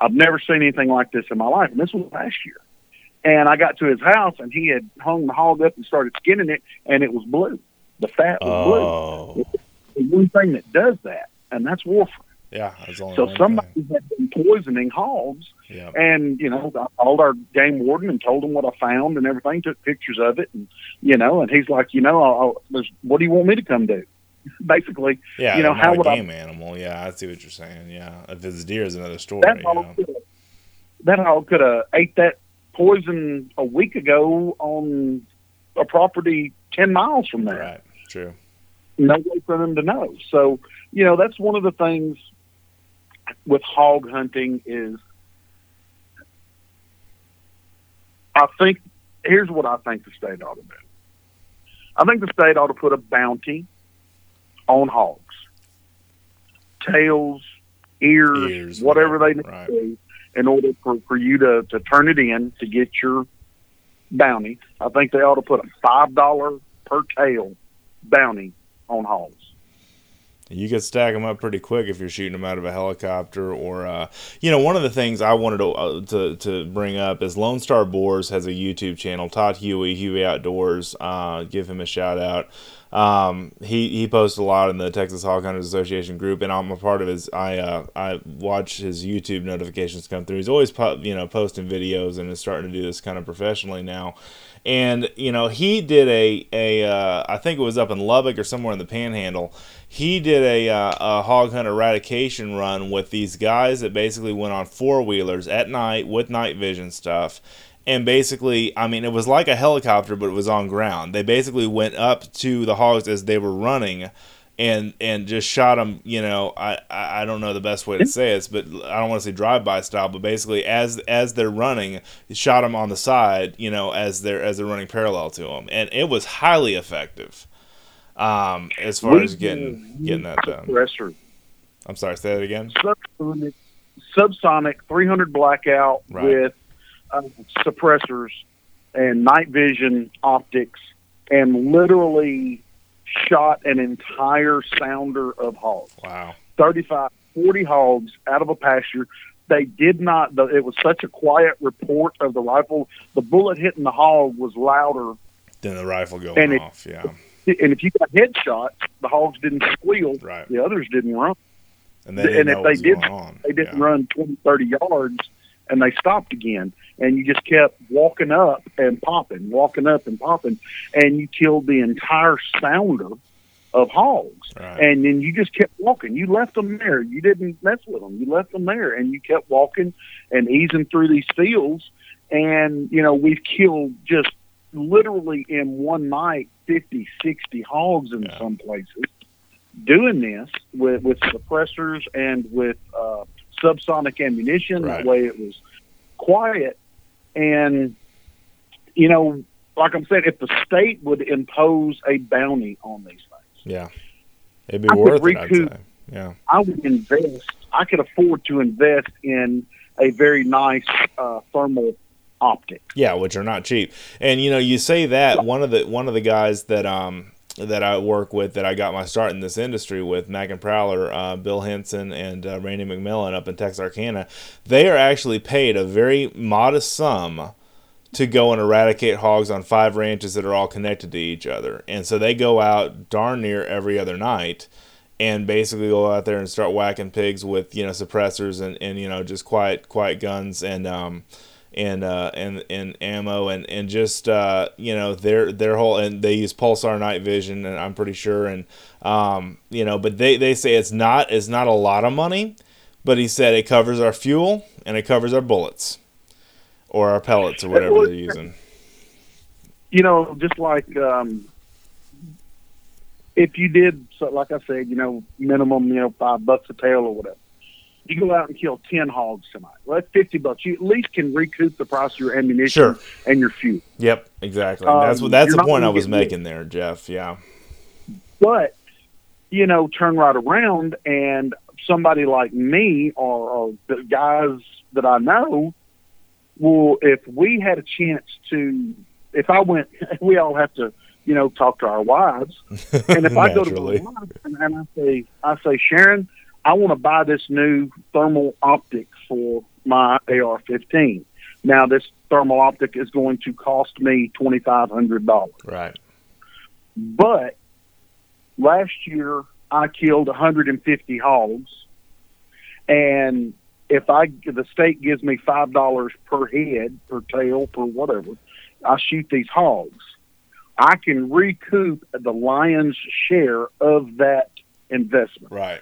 I've never seen anything like this in my life. And this was last year. And I got to his house and he had hung the hog up and started skinning it and it was blue. The fat was oh. blue. It's the one thing that does that, and that's warfarin. Yeah, so somebody thing. had been poisoning hogs, yeah. and you know, I called our game warden and told him what I found and everything. Took pictures of it, and you know, and he's like, you know, I'll, I'll, what do you want me to come do? Basically, yeah, you know, how would game I, animal? Yeah, I see what you're saying. Yeah, if it's deer, is another story. That hog, that hog could have ate that poison a week ago on a property ten miles from there. Right. True. No way for them to know. So, you know, that's one of the things with hog hunting is I think here's what I think the state ought to do. I think the state ought to put a bounty on hogs, tails, ears, ears whatever they need right. to do, in order for, for you to, to turn it in to get your bounty. I think they ought to put a five dollar per tail bounty on hogs you could stack them up pretty quick if you're shooting them out of a helicopter or uh, you know one of the things i wanted to, uh, to, to bring up is lone star boars has a youtube channel todd huey huey outdoors uh, give him a shout out um, he he posts a lot in the Texas Hog Hunters Association group, and I'm a part of his. I uh, I watch his YouTube notifications come through. He's always po- you know posting videos and is starting to do this kind of professionally now. And you know he did a a uh, I think it was up in Lubbock or somewhere in the Panhandle. He did a uh, a hog hunt eradication run with these guys that basically went on four wheelers at night with night vision stuff and basically, I mean, it was like a helicopter, but it was on ground. They basically went up to the hogs as they were running, and and just shot them. You know, I I don't know the best way to say it, but I don't want to say drive by style, but basically as as they're running, shot them on the side. You know, as they're as they're running parallel to them, and it was highly effective. Um, as far as getting getting that done. I'm sorry, say that again. Subsonic, subsonic 300 blackout right. with uh, suppressors and night vision optics and literally shot an entire sounder of hogs. Wow. 35, 40 hogs out of a pasture. They did not, it was such a quiet report of the rifle. The bullet hitting the hog was louder than the rifle going and off. yeah. And if you got headshots, the hogs didn't squeal. Right. The others didn't run. And, they and if they did, they didn't yeah. run 20, 30 yards and they stopped again. And you just kept walking up and popping, walking up and popping, and you killed the entire sounder of hogs. Right. And then you just kept walking. You left them there. You didn't mess with them. You left them there, and you kept walking and easing through these fields. And you know we've killed just literally in one night 50, 60 hogs in Yeah. some places. Doing this with with suppressors and with uh, subsonic ammunition. Right. That way it was quiet. And you know, like I'm saying, if the state would impose a bounty on these things. Yeah. It'd be I worth it, recoup- say. Yeah. I would invest. I could afford to invest in a very nice uh, thermal optic. Yeah, which are not cheap. And you know, you say that one of the one of the guys that um that I work with that I got my start in this industry with, Mac and Prowler, uh, Bill Henson and uh, Randy McMillan up in Texarkana, they are actually paid a very modest sum to go and eradicate hogs on five ranches that are all connected to each other. And so they go out darn near every other night and basically go out there and start whacking pigs with, you know, suppressors and, and you know, just quiet quiet guns and um and uh and and ammo and and just uh you know their their whole and they use pulsar night vision and I'm pretty sure and um you know but they they say it's not it's not a lot of money but he said it covers our fuel and it covers our bullets or our pellets or whatever they're using. You know, just like um, if you did, so like I said, you know, minimum, you know, five bucks a tail or whatever. You go out and kill ten hogs tonight. Well, that's fifty bucks. You at least can recoup the price of your ammunition Sure. and your fuel. Yep, exactly. Um, that's what that's the point I was making there, Jeff. Yeah. But you know, turn right around and somebody like me or, or the guys that I know, well, if we had a chance to, if I went, we all have to, you know, talk to our wives. And if I go to my wife and, and I say, I say, Sharon, I want to buy this new thermal optic for my AR-15. Now, this thermal optic is going to cost me twenty five hundred dollars. Right. But last year I killed 150 hogs, and if I the state gives me five dollars per head, per tail, per whatever, I shoot these hogs. I can recoup the lion's share of that investment Right.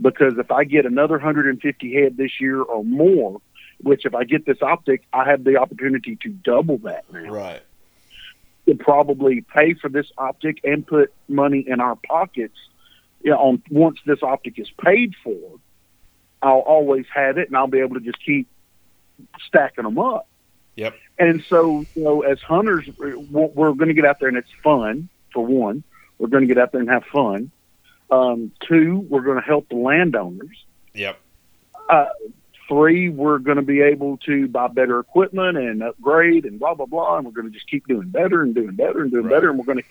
Because if I get another 150 head this year or more, which if I get this optic, I have the opportunity to double that now. Right. could probably pay for this optic and put money in our pockets. You know, on once this optic is paid for, I'll always have it, and I'll be able to just keep stacking them up. Yep. And so, you know, as hunters, we're, we're going to get out there, and it's fun. For one, we're going to get out there and have fun. Um, two, we're going to help the landowners. Yep. Uh, three, we're going to be able to buy better equipment and upgrade and blah blah blah, and we're going to just keep doing better and doing better and doing Right. better, and we're going to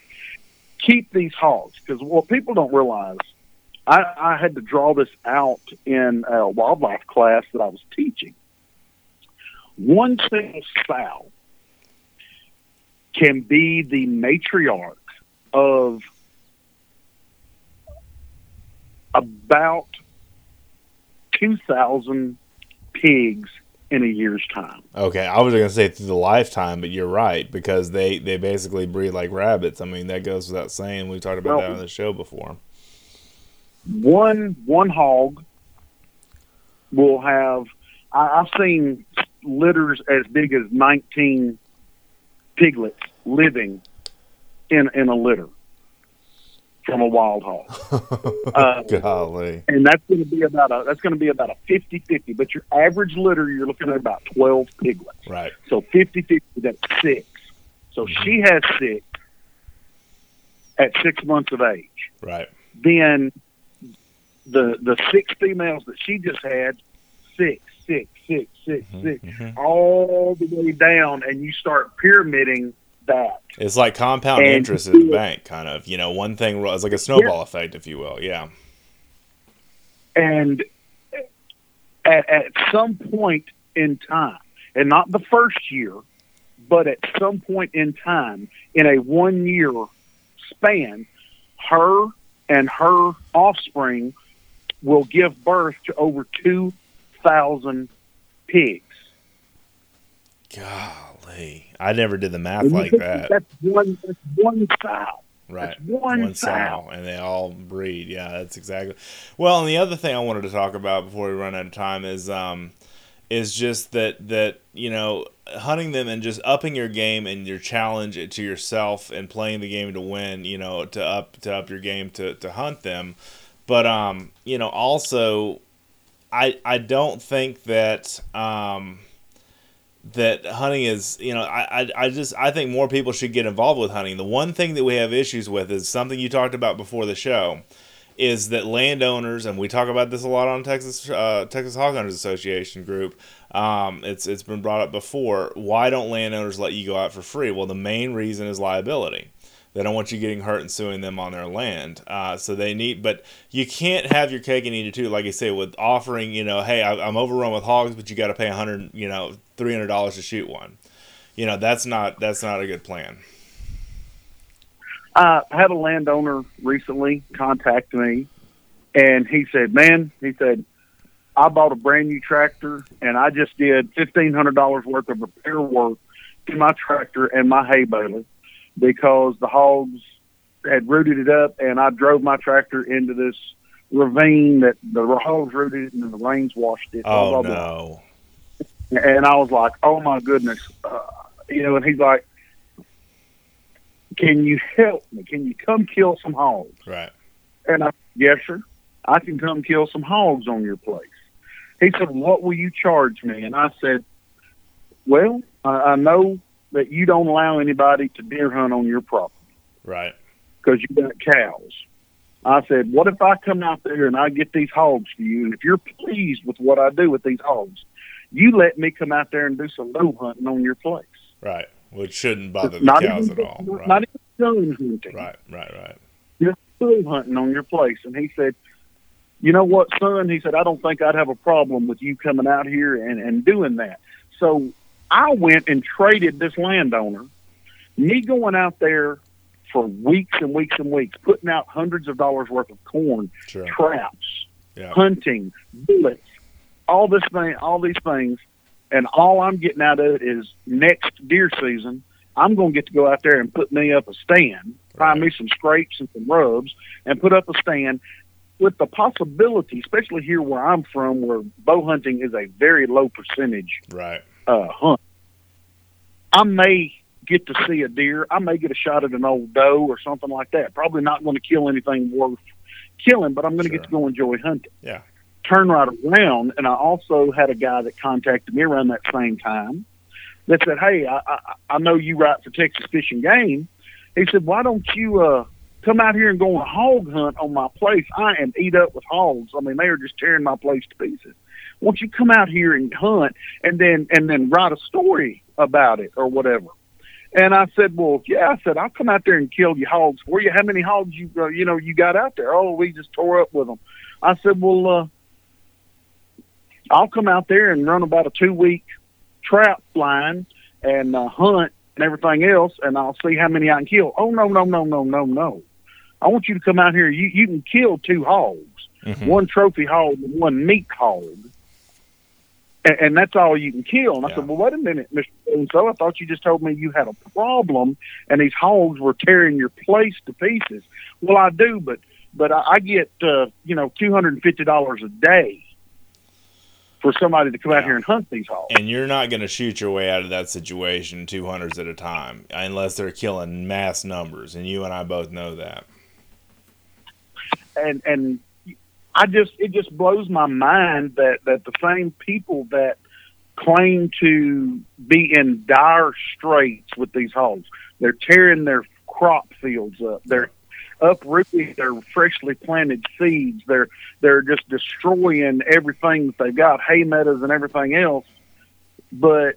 keep these hogs because what people don't realize, I, I had to draw this out in a wildlife class that I was teaching. One single sow can be the matriarch of about 2,000 pigs in a year's time. Okay, I was going to say through the lifetime, but you're right because they they basically breed like rabbits. I mean, that goes without saying. We talked about Well- that on the show before. One one hog will have. I, I've seen litters as big as 19 piglets living in in a litter from a wild hog. Uh, Golly. and that's going to be about a that's going to be about a 50-50 but your average litter you're looking at about 12 piglets Right. so 50-50 that's six so she has six at six months of age Right. then the the six females that she just had six six six six six mhm. all the way down and you start pyramiding that It's like compound And- interest in the bank, kind of. You know, one thing it's like a snowball effect, if you will. Yeah. and at, at some point in time, and not the first year, but at some point in time, in a one year span, her and her offspring will give birth to over 2,000 pigs. Golly. I never did the math like that. That's one, that's one sow. Right. It's one, sow. and they all breed. Yeah, that's exactly. Well, and the other thing I wanted to talk about before we run out of time is um, is just that that you know hunting them and just upping your game and your challenge to yourself and playing the game to win. You know, to up to up your game to to hunt them, but um, you know, also, I I don't think that um that hunting is you know I, I I just I think more people should get involved with hunting. The one thing that we have issues with is something you talked about before the show is that landowners, and we talk about this a lot on Texas uh, Texas Hog Hunters Association group. Um, it's it's been brought up before. Why don't landowners let you go out for free? Well, the main reason is liability. They don't want you getting hurt and suing them on their land. Uh, so they need, but you can't have your cake and eat it too. Like I say, with offering, you know, hey, I, am overrun with hogs, but you got to pay a hundred, you know, three hundred dollars to shoot one. You know, that's not that's not a good plan. I had a landowner recently contact me, and he said, "Man," he said, "I bought a brand new tractor, and I just did fifteen hundred dollars worth of repair work to my tractor and my hay baler because the hogs had rooted it up, and I drove my tractor into this ravine that the hogs rooted it, and the rains washed it." Oh blah, blah, no! And I was like, "Oh my goodness," uh, you know. And he's like can you help me? Can you come kill some hogs? Right. And I, yes, sir. I can come kill some hogs on your place. He said, what will you charge me? And I said, well, I, I know that you don't allow anybody to deer hunt on your property. Right. Because you got cows. I said, what if I come out there and I get these hogs for you? And if you're pleased with what I do with these hogs, you let me come out there and do some doe hunting on your place. Right which shouldn't bother the not cows even, at all. Right. Not even stone hunting. Right, right, right. Just stone hunting on your place. And he said, you know what, son? He said, I don't think I'd have a problem with you coming out here and, and doing that. So I went and traded this landowner, me going out there for weeks and weeks and weeks, putting out hundreds of dollars worth of corn, sure. traps, yeah. hunting, bullets, all this thing, all these things and all I'm getting out of it is next deer season, I'm going to get to go out there and put me up a stand, find me some scrapes and some rubs, and put up a stand with the possibility, especially here where I'm from, where bow hunting is a very low percentage right. Uh, hunt. I may get to see a deer. I may get a shot at an old doe or something like that. Probably not going to kill anything worth killing, but I'm going to sure. get to go enjoy hunting. Yeah turn right around. And I also had a guy that contacted me around that same time that said, "Hey, I, I, I know you write for Texas Fish and Game." He said, "Why don't you uh, come out here and go on a hog hunt on my place? I am eat up with hogs. I mean, they are just tearing my place to pieces. Won't you come out here and hunt and then and then write a story about it or whatever?" And I said, "Well, yeah." I said, "I'll come out there and kill you hogs for you. How many hogs you uh, you know you got out there? Oh, we just tore up with them." I said, "Well, uh, I'll come out there and run about a two week trap line and uh, hunt and everything else, and I'll see how many I can kill. Oh no, no, no, no, no, no! I want you to come out here. You you can kill two hogs, mm-hmm. one trophy hog and one meat hog, and, and that's all you can kill. And I said, well, wait a minute, Mister. And so I thought you just told me you had a problem, and these hogs were tearing your place to pieces. Well, I do, but but I, I get uh, you know two hundred and fifty dollars a day for somebody to come yeah. out here and hunt these hogs. And you're not going to shoot your way out of that situation 200s at a time unless they're killing mass numbers, and you and I both know that. And and I just it just blows my mind that that the same people that claim to be in dire straits with these hogs, they're tearing their crop fields up. They're uprooting their freshly planted seeds. They're they're just destroying everything that they've got, hay meadows and everything else. But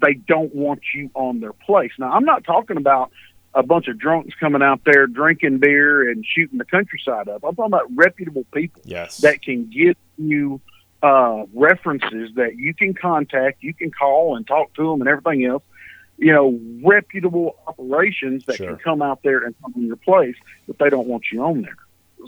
they don't want you on their place. Now, I'm not talking about a bunch of drunks coming out there drinking beer and shooting the countryside up. I'm talking about reputable people yes. that can give you uh, references that you can contact, you can call and talk to them and everything else you know, reputable operations that sure. can come out there and come in your place, but they don't want you on there.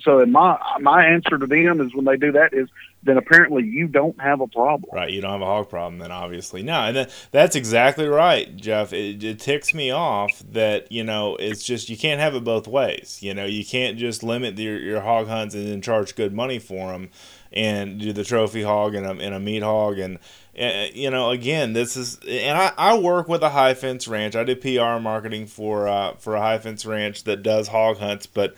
So my my answer to them is when they do that is then apparently you don't have a problem. Right, you don't have a hog problem then obviously. No, and that, that's exactly right, Jeff. It, it ticks me off that, you know, it's just you can't have it both ways. You know, you can't just limit your, your hog hunts and then charge good money for them and do the trophy hog and a, and a meat hog and uh, you know again this is and I, I work with a high fence ranch i do pr marketing for uh, for a high fence ranch that does hog hunts but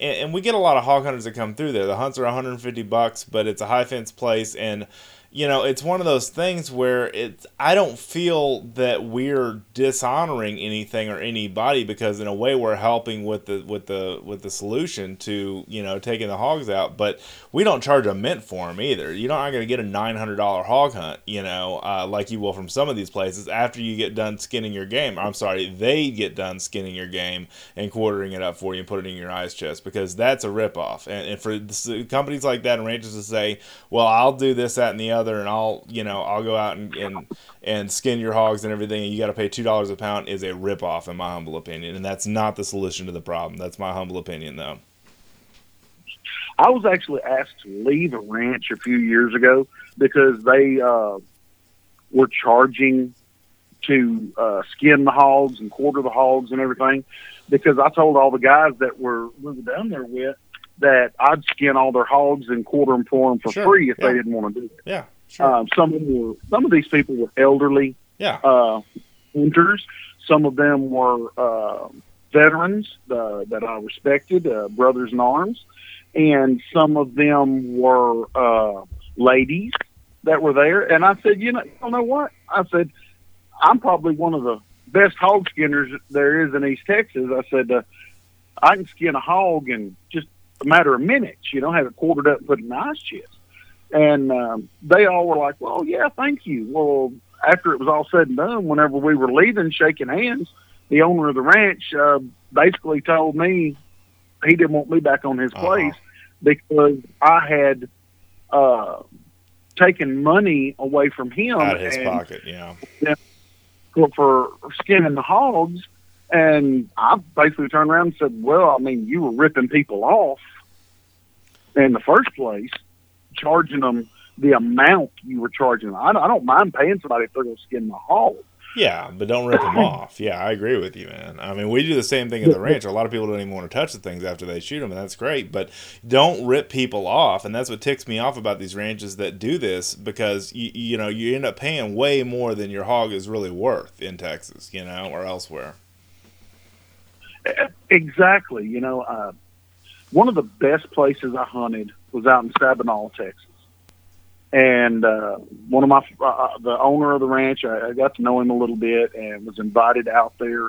and we get a lot of hog hunters that come through there. The hunts are 150 bucks but it's a high fence place and you know, it's one of those things where it's I don't feel that we're dishonoring anything or anybody because in a way we're helping with the with the with the solution to you know taking the hogs out, but we don't charge a mint for them either. You're not going to get a nine hundred dollar hog hunt, you know, uh, like you will from some of these places after you get done skinning your game. I'm sorry, they get done skinning your game and quartering it up for you and put it in your ice chest because that's a ripoff. And, and for companies like that and ranchers to say, well, I'll do this, that, and the other and I'll you know I'll go out and and, and skin your hogs and everything and you got to pay two dollars a pound is a ripoff in my humble opinion and that's not the solution to the problem. That's my humble opinion though. I was actually asked to leave a ranch a few years ago because they uh, were charging to uh, skin the hogs and quarter the hogs and everything. Because I told all the guys that were we were down there with that I'd skin all their hogs and quarter them for them for sure. free if yeah. they didn't want to do it. Yeah, sure. Um, some of them were. Some of these people were elderly. Yeah. Uh, hunters. Some of them were uh, veterans uh, that I respected, uh, brothers in arms, and some of them were uh, ladies that were there. And I said, you know, you know what? I said, I'm probably one of the best hog skinners there is in East Texas. I said, uh, I can skin a hog in just a matter of minutes, you know, have it quartered up and put in the ice chest. And um, they all were like, well, yeah, thank you. Well, after it was all said and done, whenever we were leaving, shaking hands, the owner of the ranch uh, basically told me he didn't want me back on his uh-huh. place because I had uh, taken money away from him out of his pocket, yeah, for, for skinning the hogs. And I basically turned around and said, "Well, I mean, you were ripping people off in the first place, charging them the amount you were charging them. I, I don't mind paying somebody if they're going to skin my hog. Yeah, but don't rip them off. Yeah, I agree with you, man. I mean, we do the same thing at the ranch. A lot of people don't even want to touch the things after they shoot them, and that's great. But don't rip people off, and that's what ticks me off about these ranches that do this because you you know you end up paying way more than your hog is really worth in Texas, you know, or elsewhere. Exactly. You know, uh, one of the best places I hunted was out in Sabinal, Texas. And uh, one of my, uh, uh, the owner of the ranch, I, I got to know him a little bit and was invited out there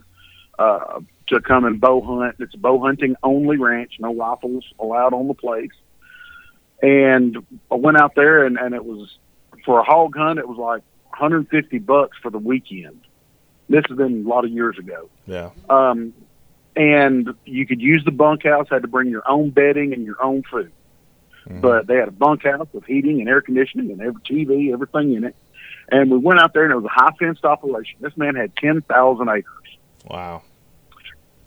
uh, to come and bow hunt. It's a bow hunting only ranch, no rifles allowed on the place. And I went out there and, and it was for a hog hunt, it was like 150 bucks for the weekend. This has been a lot of years ago. Yeah. Um, and you could use the bunkhouse. Had to bring your own bedding and your own food. Mm-hmm. But they had a bunkhouse with heating and air conditioning and every TV, everything in it. And we went out there, and it was a high fenced operation. This man had ten thousand acres. Wow!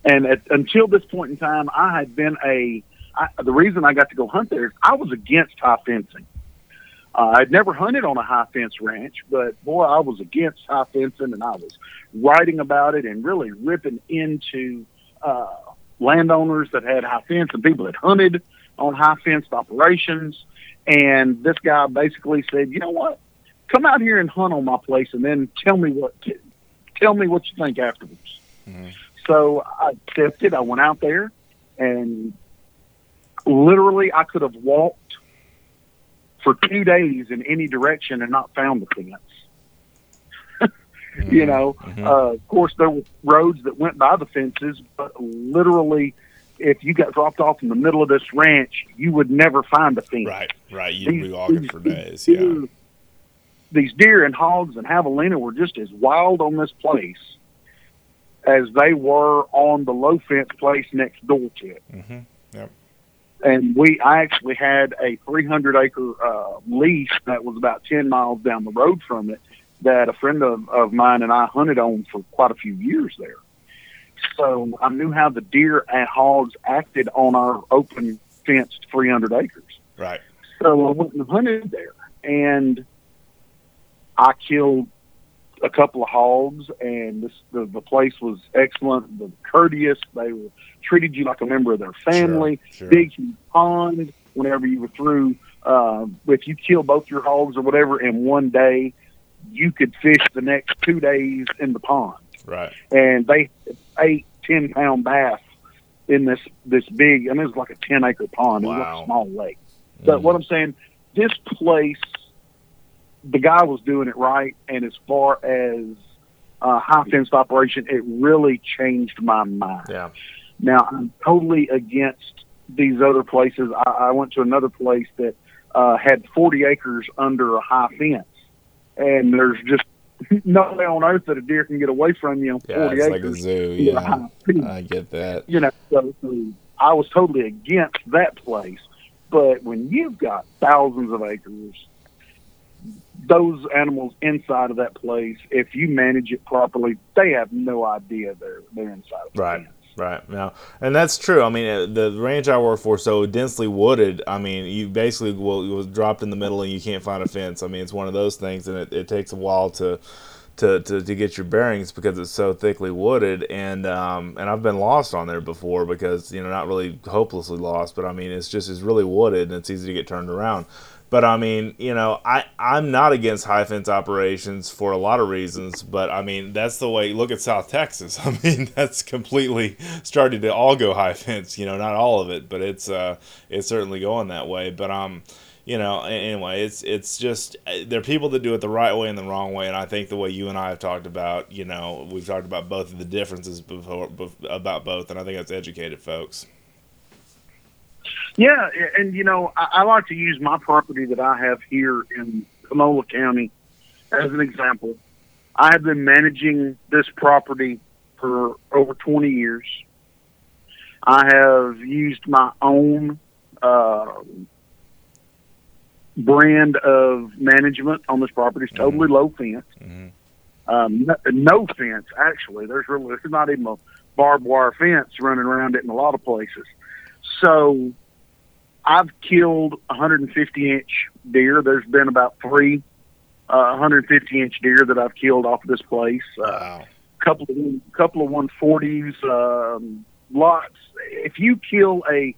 And at, until this point in time, I had been a. I, the reason I got to go hunt there is I was against high fencing. Uh, I'd never hunted on a high fence ranch, but boy, I was against high fencing, and I was writing about it and really ripping into uh, landowners that had high fence and people that hunted on high fenced operations. And this guy basically said, you know what? Come out here and hunt on my place and then tell me what, tell me what you think afterwards. Mm-hmm. So I accepted. I went out there and literally I could have walked for two days in any direction and not found the fence. Mm-hmm. You know, mm-hmm. uh, of course, there were roads that went by the fences, but literally, if you got dropped off in the middle of this ranch, you would never find a fence. Right, right. You'd these, be walking for days. These, yeah. These deer and hogs and javelina were just as wild on this place as they were on the low fence place next door to it. Mm-hmm. Yep. And we, I actually had a 300 acre uh, lease that was about 10 miles down the road from it that a friend of, of mine and I hunted on for quite a few years there. So I knew how the deer and hogs acted on our open fenced 300 acres. Right. So I went and hunted there, and I killed a couple of hogs, and this, the the place was excellent, the courteous. They were treated you like a member of their family. Sure, sure. Big huge pond. Whenever you were through, uh, if you kill both your hogs or whatever in one day, you could fish the next two days in the pond. Right. And they eight ten pound bass in this this big, and it was like a ten acre pond. It was like Wow. a small lake. But what I'm saying, this place, the guy was doing it right, and as far as uh, high fence operation, it really changed my mind. Yeah. Now I'm totally against these other places. I, I went to another place that uh, had 40 acres under a high fence, and there's just no way on earth that a deer can get away from you on Yeah. 40 It's like a zoo. Yeah. I get that. you know, so, so I was totally against that place. But when you've got thousands of acres, those animals inside of that place, if you manage it properly, they have no idea they're they're inside of Right. Right now, and that's true. I mean, uh, the ranch I work for so densely wooded. I mean, you basically will was dropped in the middle and you can't find a fence. I mean, it's one of those things, and it, it takes a while to, to, to, to get your bearings because it's so thickly wooded. And um, and I've been lost on there before because you know not really hopelessly lost, but I mean it's just it's really wooded and it's easy to get turned around. But I mean, you know, I I'm not against high fence operations for a lot of reasons, but I mean that's the way. Look at South Texas. I mean that's completely started to all go high fence. You know, not all of it, but it's uh it's certainly going that way. But um, you know, anyway, it's it's just uh, there are people that do it the right way and the wrong way, and I think the way you and I have talked about, you know, we've talked about both of the differences before about both, and I think that's educated folks. Yeah, and you know, I, I like to use my property that I have here in Panola County as an example. I have been managing this property for over 20 years. I have used my own uh, brand of management on this property. It's totally low fence. Mhm. Um, no, no fence, actually. There's really there's not even a barbed wire fence running around it in a lot of places. So I've killed 150 inch deer. There's been about three uh, 150 inch deer that I've killed off of this place. Uh, Wow. couple of a couple of 140s, um, lots. If you kill a,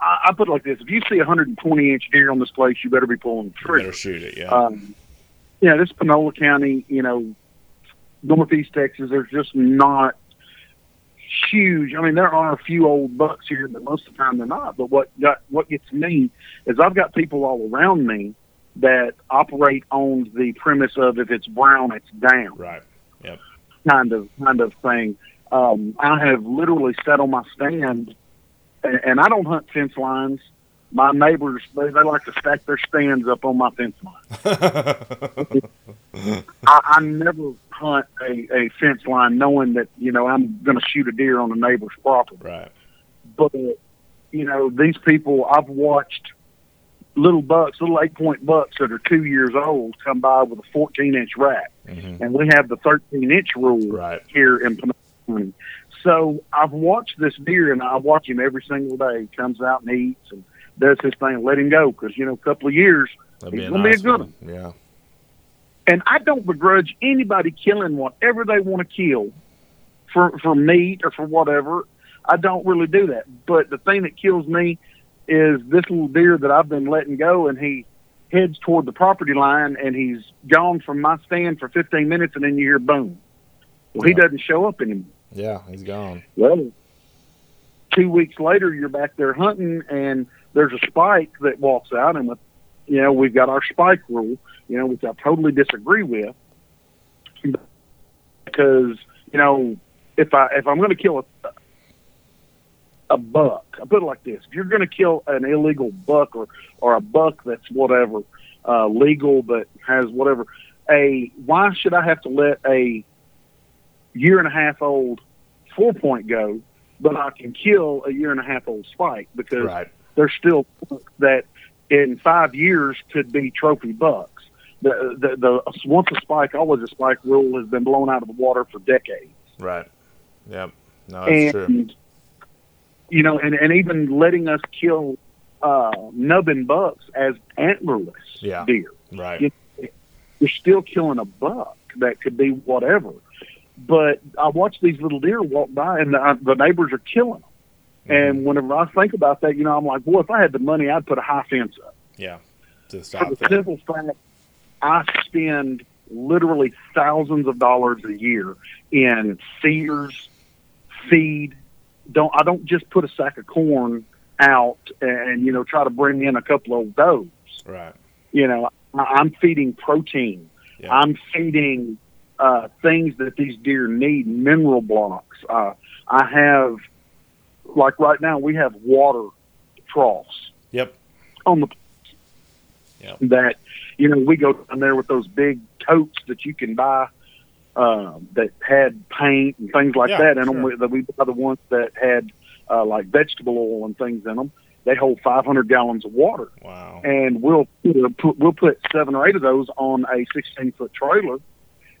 I, I put it like this: if you see a 120 inch deer on this place, you better be pulling the You trigger. better shoot it. Yeah. Um, yeah, this Panola County, you know, northeast Texas, there's just not huge. I mean, there are a few old bucks here, but most of the time they're not. But what got what gets me is I've got people all around me that operate on the premise of if it's brown, it's down right. kind of kind of thing. Um, I have literally sat on my stand, and, and I don't hunt fence lines. My neighbors they, they like to stack their stands up on my fence line. I, I never hunt a, a fence line knowing that you know I'm going to shoot a deer on a neighbor's property. right. But you know these people, I've watched little bucks, little eight point bucks that are two years old come by with a 14 inch rack, hmm and we have the 13 inch rule Right. here in Pennsylvania. So I've watched this deer, and I watch him every single day. He comes out and eats and does his thing. Let him go because you know, a couple of years, That'd He's gonna be a nice good one. Yeah. And I don't begrudge anybody killing whatever they want to kill for for meat or for whatever. I don't really do that. But the thing that kills me is this little deer that I've been letting go, and he heads toward the property line, and he's gone from my stand for 15 minutes, and then you hear boom. Well, he doesn't show up anymore. Yeah. He's gone. Well, two weeks later, you're back there hunting, and there's a spike that walks out, and with, you know, we've got our spike rule, you know, which I totally disagree with, because you know, if I if I'm going to kill a a buck, I put it like this: if you're going to kill an illegal buck or or a buck that's whatever uh, legal but has whatever, a why should I have to let a year and a half old four point go, but I can kill a year and a half old spike because Right. there's still that in five years could be trophy bucks. The, the the once a spike, always a spike rule has been blown out of the water for decades. Right. Yep. No, that's true. and you know, and, and even letting us kill uh, nubbin bucks as antlerless Yeah. deer. Right. You- You're still killing a buck that could be whatever. But I watch these little deer walk by, and the, the neighbors are killing them. And whenever I think about that, you know, I'm like, boy, if I had the money, I'd put a high fence up. Yeah. To For the simple fact, I spend literally thousands of dollars a year in feed. Don't I don't just put a sack of corn out and you know try to bring in a couple of does. Right. You know, I, I'm feeding protein. Yeah. I'm feeding uh, things that these deer need, mineral blocks. Uh, I have, like right now, we have water troughs Yep. on the Yep. that you know we go down there with those big totes that you can buy uh, that had paint and things like Yeah, that in sure. them. We, that we buy the ones that had uh, like vegetable oil and things in them. They hold 500 gallons of water, Wow. and we'll put, we'll put seven or eight of those on a 16 foot trailer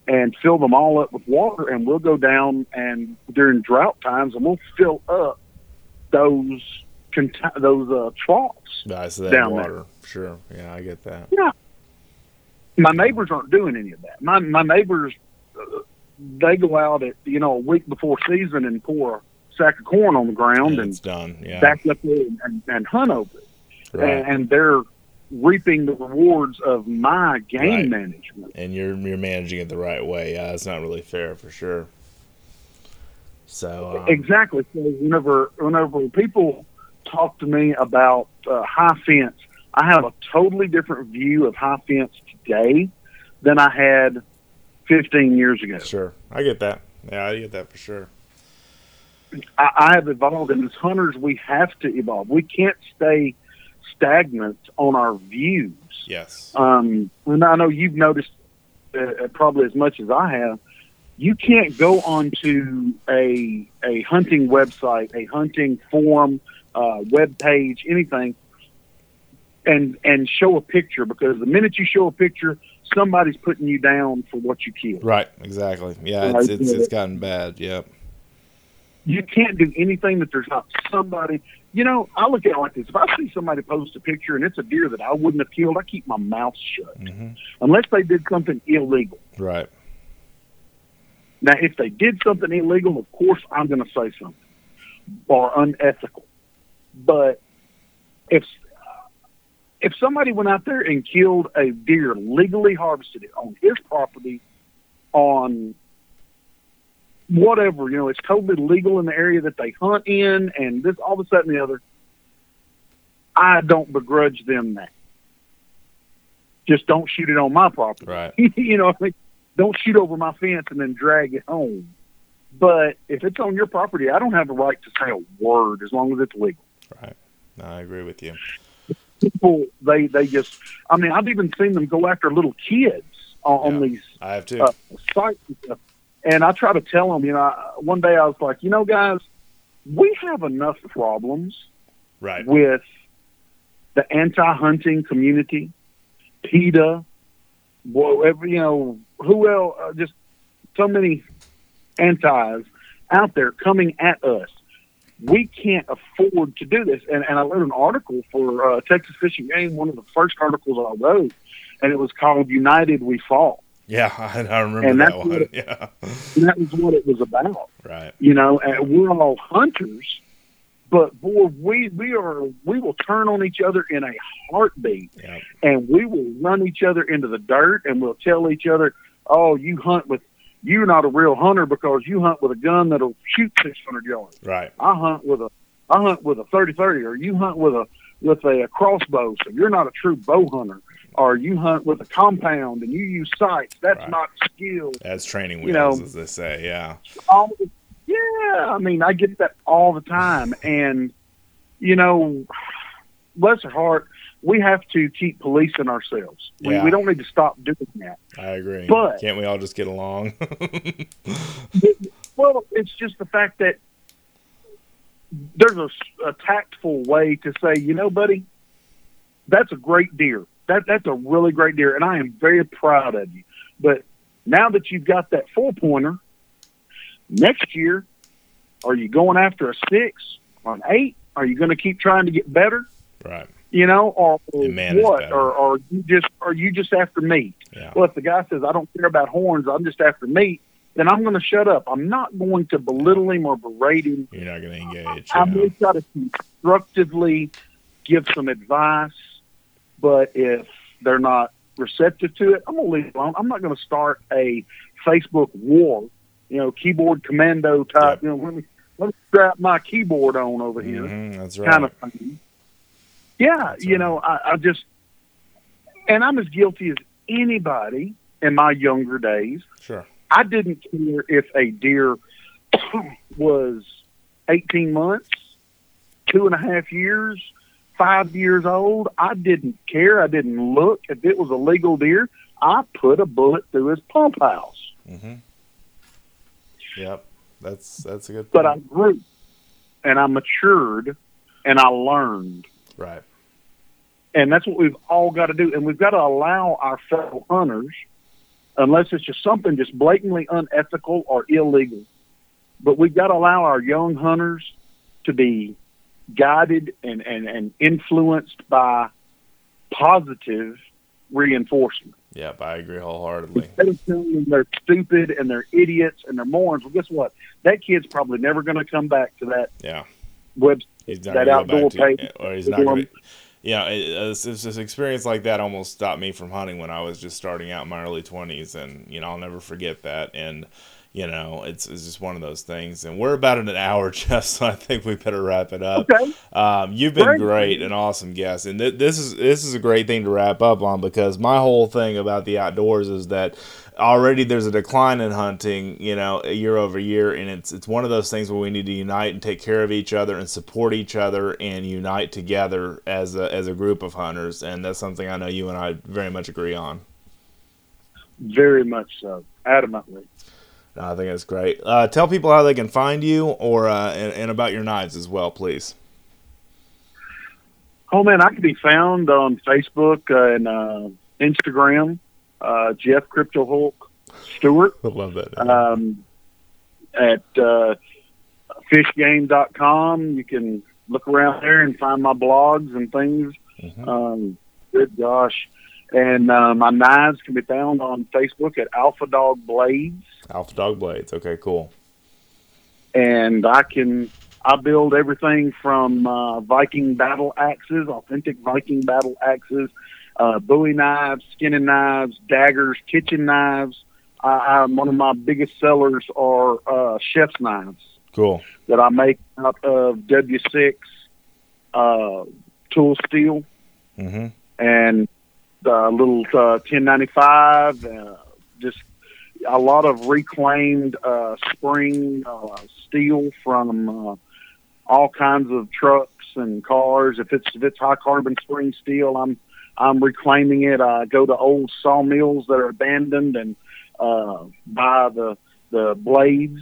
and fill them all up with water, and we'll go down and during drought times, and we'll fill up those cont- those uh, troughs. Nice that down water. Sure. Yeah, I get that. Yeah, my neighbors aren't doing any of that. My my neighbors, uh, they go out at you know a week before season and pour a sack of corn on the ground And and it's done. Yeah. back up there and, and hunt over it, right. and, and they're reaping the rewards of my game Right. management. and you're you're managing it the right way. Yeah, it's not really fair for sure. So um, Exactly. So whenever whenever people talk to me about uh, high fence, I have a totally different view of high fence today than I had 15 years ago. sure, I get that. Yeah, I get that for sure. I, I have evolved, and as hunters, we have to evolve. We can't stay stagnant on our views. Yes. Um, and I know you've noticed uh, probably as much as I have. You can't go onto a a hunting website, a hunting forum, uh, web page, anything, and and show a picture because the minute you show a picture, somebody's putting you down for what you killed. Right. Exactly. Yeah. It's it's, it's gotten bad. Yep. you can't do anything that there's not somebody. You know, I look at it like this: if I see somebody post a picture and it's a deer that I wouldn't have killed, I keep my mouth shut hmm unless they did something illegal. Right. Now, if they did something illegal, of course I'm going to say something or unethical. But if if somebody went out there and killed a deer, legally harvested it on his property, on whatever, you know, it's totally legal in the area that they hunt in, and this all of a sudden the other, I don't begrudge them that. Just don't shoot it on my property. Right. you know, I mean, don't shoot over my fence and then drag it home. But if it's on your property, I don't have a right to say a word as long as it's legal. Right. No, I agree with you. People, they they just, I mean, I've even seen them go after little kids on, Yeah. these I have too. uh, sites and I try to tell them, you know, one day I was like, you know, guys, we have enough problems right. with the anti-hunting community, PETA, whatever you know, who else? Uh, just so many antis out there coming at us. We can't afford to do this. And, and I wrote an article for uh, Texas Fish and Game, one of the first articles I wrote, and it was called "United We Fall," Yeah, I, I remember And that one. what- Yeah. and that was what it was about. Right. you know, we're all hunters, but boy, we we are we will turn on each other in a heartbeat, Yeah. and we will run each other into the dirt, and we'll tell each other, "Oh, you hunt with." You're not a real hunter because you hunt with a gun that'll shoot 600 yards. Right. I hunt with a, I hunt with a 30-30, or you hunt with a with a, crossbow, so you're not a true bow hunter. Or you hunt with a compound and you use sights. That's Right. not skill. As training wheels, You know- as they say. Yeah. all yeah i mean i get that all the time and you know bless her heart we have to keep policing ourselves we, Yeah. we don't need to stop doing that I agree. But- Can't we all just get along? well it's just the fact that there's a, a tactful way to say you know buddy that's a great deer that that's a really great deer and i am very proud of you but now that you've got that four pointer next year Are you going after a six or an eight? Are you going to keep trying to get better? Right. You know, or, or And man is what? Or, or you just are you just after meat? Yeah. Well, if the guy says I don't care about horns, I'm just after meat, then I'm going to shut up. I'm not going to belittle him or berate him. You're not going to engage. I'm going to try to constructively give some advice, but if they're not receptive to it, I'm going to leave it alone. I'm not going to start a Facebook war, you know, keyboard commando type. Yep. You know, let me let me strap my keyboard on over here, Mhm, that's right. kind of thing. Yeah, That's you right. know, I, I just, and I'm as guilty as anybody in my younger days. Sure. I didn't care if a deer was 18 months, two and a half years, five years old. I didn't care. I didn't look. If it was a legal deer, I put a bullet through his pump house. hmm Yep. That's that's a good. But I grew and I matured and I learned. right. And that's what we've all got to do. And we've got to allow our fellow hunters, unless it's just something just blatantly unethical or illegal, but we've got to allow our young hunters to be guided and, and, and influenced by positive reinforcement. Yep. I agree wholeheartedly. Instead of telling them they're stupid and they're idiots and they're morons, well, guess what? That kid's probably never going to come back to that Yeah. not That outdoor page or he's not Gonna, Yeah, it, uh, it's, it's this experience like that almost stopped me from hunting when I was just starting out in my early twenties, and you know I'll never forget that. And you know it's it's just one of those things. And we're about at an hour, Jeff, so I think we better wrap it up. Okay. Um, you've been Great. great, and awesome guest, and th- this is this is a great thing to wrap up on because my whole thing about the outdoors is that already there's a decline in hunting, you know, year over year, and it's it's one of those things where we need to unite and take care of each other and support each other and unite together as a as a group of hunters, and that's something I know you and I very much agree on. Very much so. Adamantly. No, I think that's great. Uh, tell people how they can find you, or uh, and, and about your knives as well, please. Oh man, I can be found on Facebook and uh, Instagram. Uh, Jeff Crypto Hulk Stewart I love that. um, at uh, fishgame.com. You can look around there and find my blogs and things. Mhm. Um, good gosh. And uh, my knives can be found on Facebook at Alpha Dog Blades. Alpha Dog Blades. Okay, cool. and I can I build everything from uh, Viking battle axes, authentic Viking battle axes, uh, Bowie knives, skinning knives, daggers, kitchen knives. I, I'm one of my biggest sellers are uh, chef's knives Cool. that I make out of W6 uh, tool steel Mm-hmm. and a little uh, 1095, uh, just a lot of reclaimed uh, spring uh, steel from uh, all kinds of trucks and cars. If it's if it's high carbon spring steel, I'm I'm reclaiming it. I go to old sawmills that are abandoned and uh, buy the the blades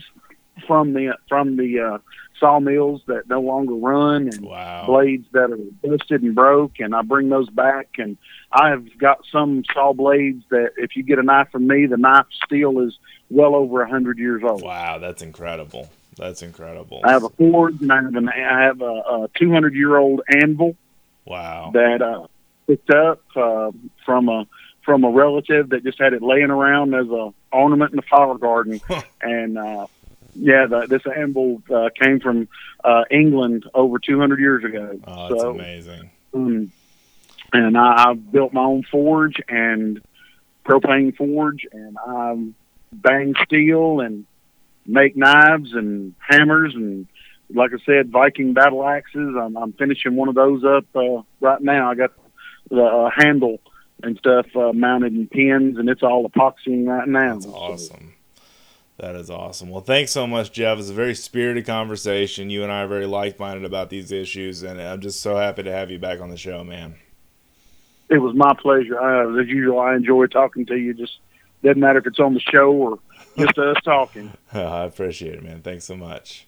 from the from the uh, sawmills that no longer run and Wow. blades that are busted and broke, and I bring those back. And I have got some saw blades that, if you get a knife from me, the knife steel is well over a hundred years old. Wow, that's incredible. That's incredible. I have a forge, and I have, an, I have a, a 200 year old anvil wow. that uh, picked up uh, from a from a relative that just had it laying around as a ornament in the flower garden, and uh, yeah, the, this anvil uh, came from uh, England over 200 years ago. Oh, that's so, amazing. um, and I, I've built my own forge and propane forge, and I bang steel and make knives and hammers and like I said, Viking battle axes. I'm, I'm finishing one of those up uh, right now. I got the uh, handle and stuff uh, mounted in pins, and it's all epoxying right now. That's So, awesome. That is awesome. Well, thanks so much, Jeff. It's a very spirited conversation. You and I are very like minded about these issues, and I'm just so happy to have you back on the show, man. it was my pleasure. Uh, as usual, I enjoy talking to you. Just doesn't matter if it's on the show or just us talking. I appreciate it, man. Thanks so much.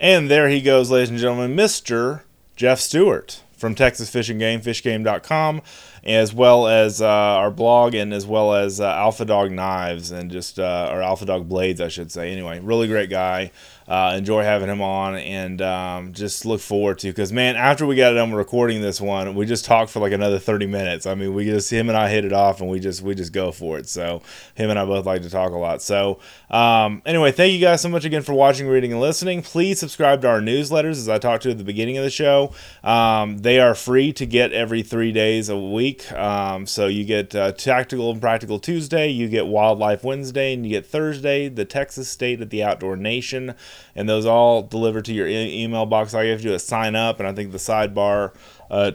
And there he goes, ladies and gentlemen, Mr. Jeff Stewart from Texas Fish and Game, fishgame.com, as well as uh, our blog and as well as uh, Alpha Dog Knives and just, uh, or Alpha Dog Blades, I should say. Anyway, really great guy. Uh, enjoy having him on and um, just look forward to because man after we got done recording this one we just talked for like another 30 minutes. I mean we just him and i hit it off and we just we just go for it. So him and i both like to talk a lot. So um, anyway thank you guys so much again for watching reading and listening. Please subscribe to our newsletters as i talked to at the beginning of the show. Um, they are free to get every three days a week. Um, so you get uh, tactical and practical tuesday you get wildlife wednesday and you get thursday the texas state at the outdoor nation and those all delivered to your e- email box. All you have to do is sign up, and I think the sidebar uh,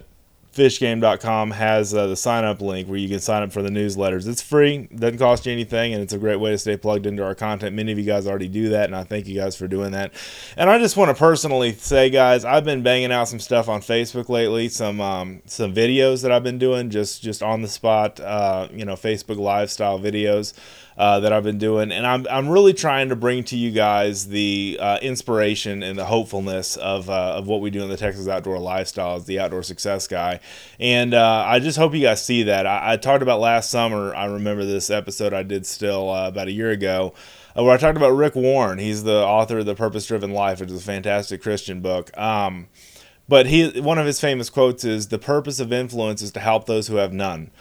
fishgame.com has uh, the sign up link where you can sign up for the newsletters. It's free, doesn't cost you anything, and it's a great way to stay plugged into our content. Many of you guys already do that, and I thank you guys for doing that. And I just want to personally say, guys, I've been banging out some stuff on Facebook lately, some um, some videos that I've been doing just just on the spot, uh, you know, Facebook live style videos uh, that I've been doing, and I'm I'm really trying to bring to you guys the uh, inspiration and the hopefulness of uh, of what we do in the Texas outdoor lifestyle as the outdoor success guy, and uh, I just hope you guys see that. I, I, talked about last summer. I remember this episode I did still uh, about a year ago. Where I talked about Rick Warren, he's the author of the Purpose Driven Life, which is a fantastic Christian book. Um, but he, one of his famous quotes is, "The purpose of influence is to help those who have none."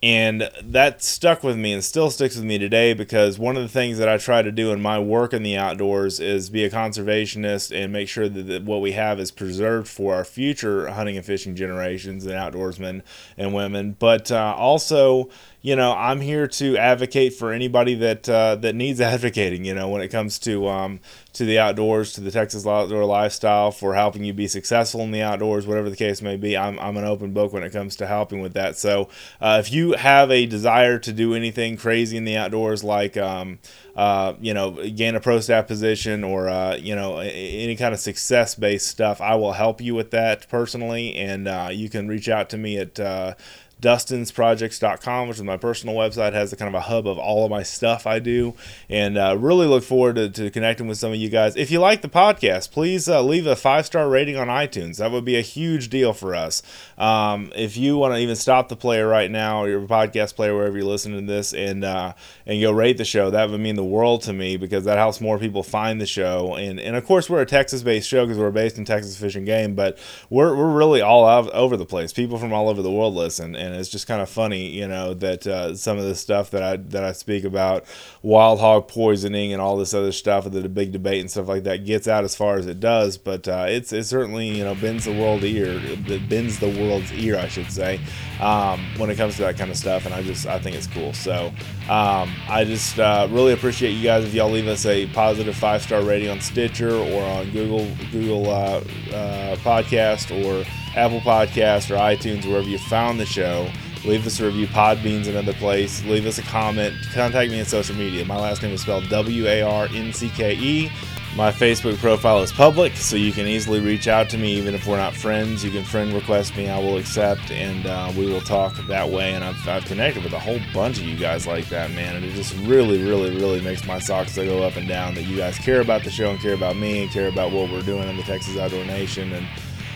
And that stuck with me and still sticks with me today because one of the things that I try to do in my work in the outdoors is be a conservationist and make sure that, what we have is preserved for our future hunting and fishing generations and outdoorsmen and women. But uh, also, you know, I'm here to advocate for anybody that uh, that needs advocating. You know, when it comes to um, to the outdoors, to the Texas outdoor lifestyle, for helping you be successful in the outdoors, whatever the case may be. I'm, I'm an open book when it comes to helping with that. So, uh, if you have a desire to do anything crazy in the outdoors, like um, uh, you know, gain a pro staff position or uh, you know any kind of success based stuff, I will help you with that personally, and uh, you can reach out to me at uh, dustinsprojects.com, which is my personal website, has a kind of a hub of all of my stuff I do. And uh, really look forward to, to, connecting with some of you guys. If you like the podcast, please uh, leave a five star rating on iTunes. That would be a huge deal for us. Um, if you want to even stop the player right now, or your podcast player, wherever you're listening to this, and uh, and go rate the show, that would mean the world to me because that helps more people find the show. And and of course, we're a Texas based show because we're based in Texas Fish and Game, but we're, we're really all over the place. People from all over the world listen. And and it's just kind of funny, you know, that uh, some of the stuff that I that I speak about, wild hog poisoning and all this other stuff, and the big debate and stuff like that, gets out as far as it does. But uh, it's it certainly you know bends the world ear, it bends the world's ear, I should say, um, when it comes to that kind of stuff. And I just I think it's cool. So um, I just uh, really appreciate you guys if y'all leave us a positive five star rating on Stitcher or on Google Google uh, uh, Podcast or Apple Podcast or iTunes, wherever you found the show. Leave us a review. Podbean's another place. Leave us a comment. Contact me on social media. My last name is spelled W A R N C K E. My Facebook profile is public, so you can easily reach out to me even if we're not friends. You can friend request me, I will accept, and uh, we will talk that way. And I've, I've connected with a whole bunch of you guys like that, man. And it just really, really, really makes my socks go up and down that you guys care about the show and care about me and care about what we're doing in the Texas Outdoor Nation. And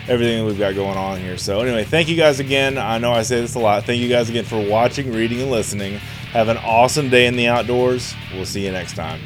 everything we've got going on here. So, anyway, thank you guys again. I know I say this a lot. Thank you guys again for watching, reading, and listening. Have an awesome day in the outdoors. We'll see you next time.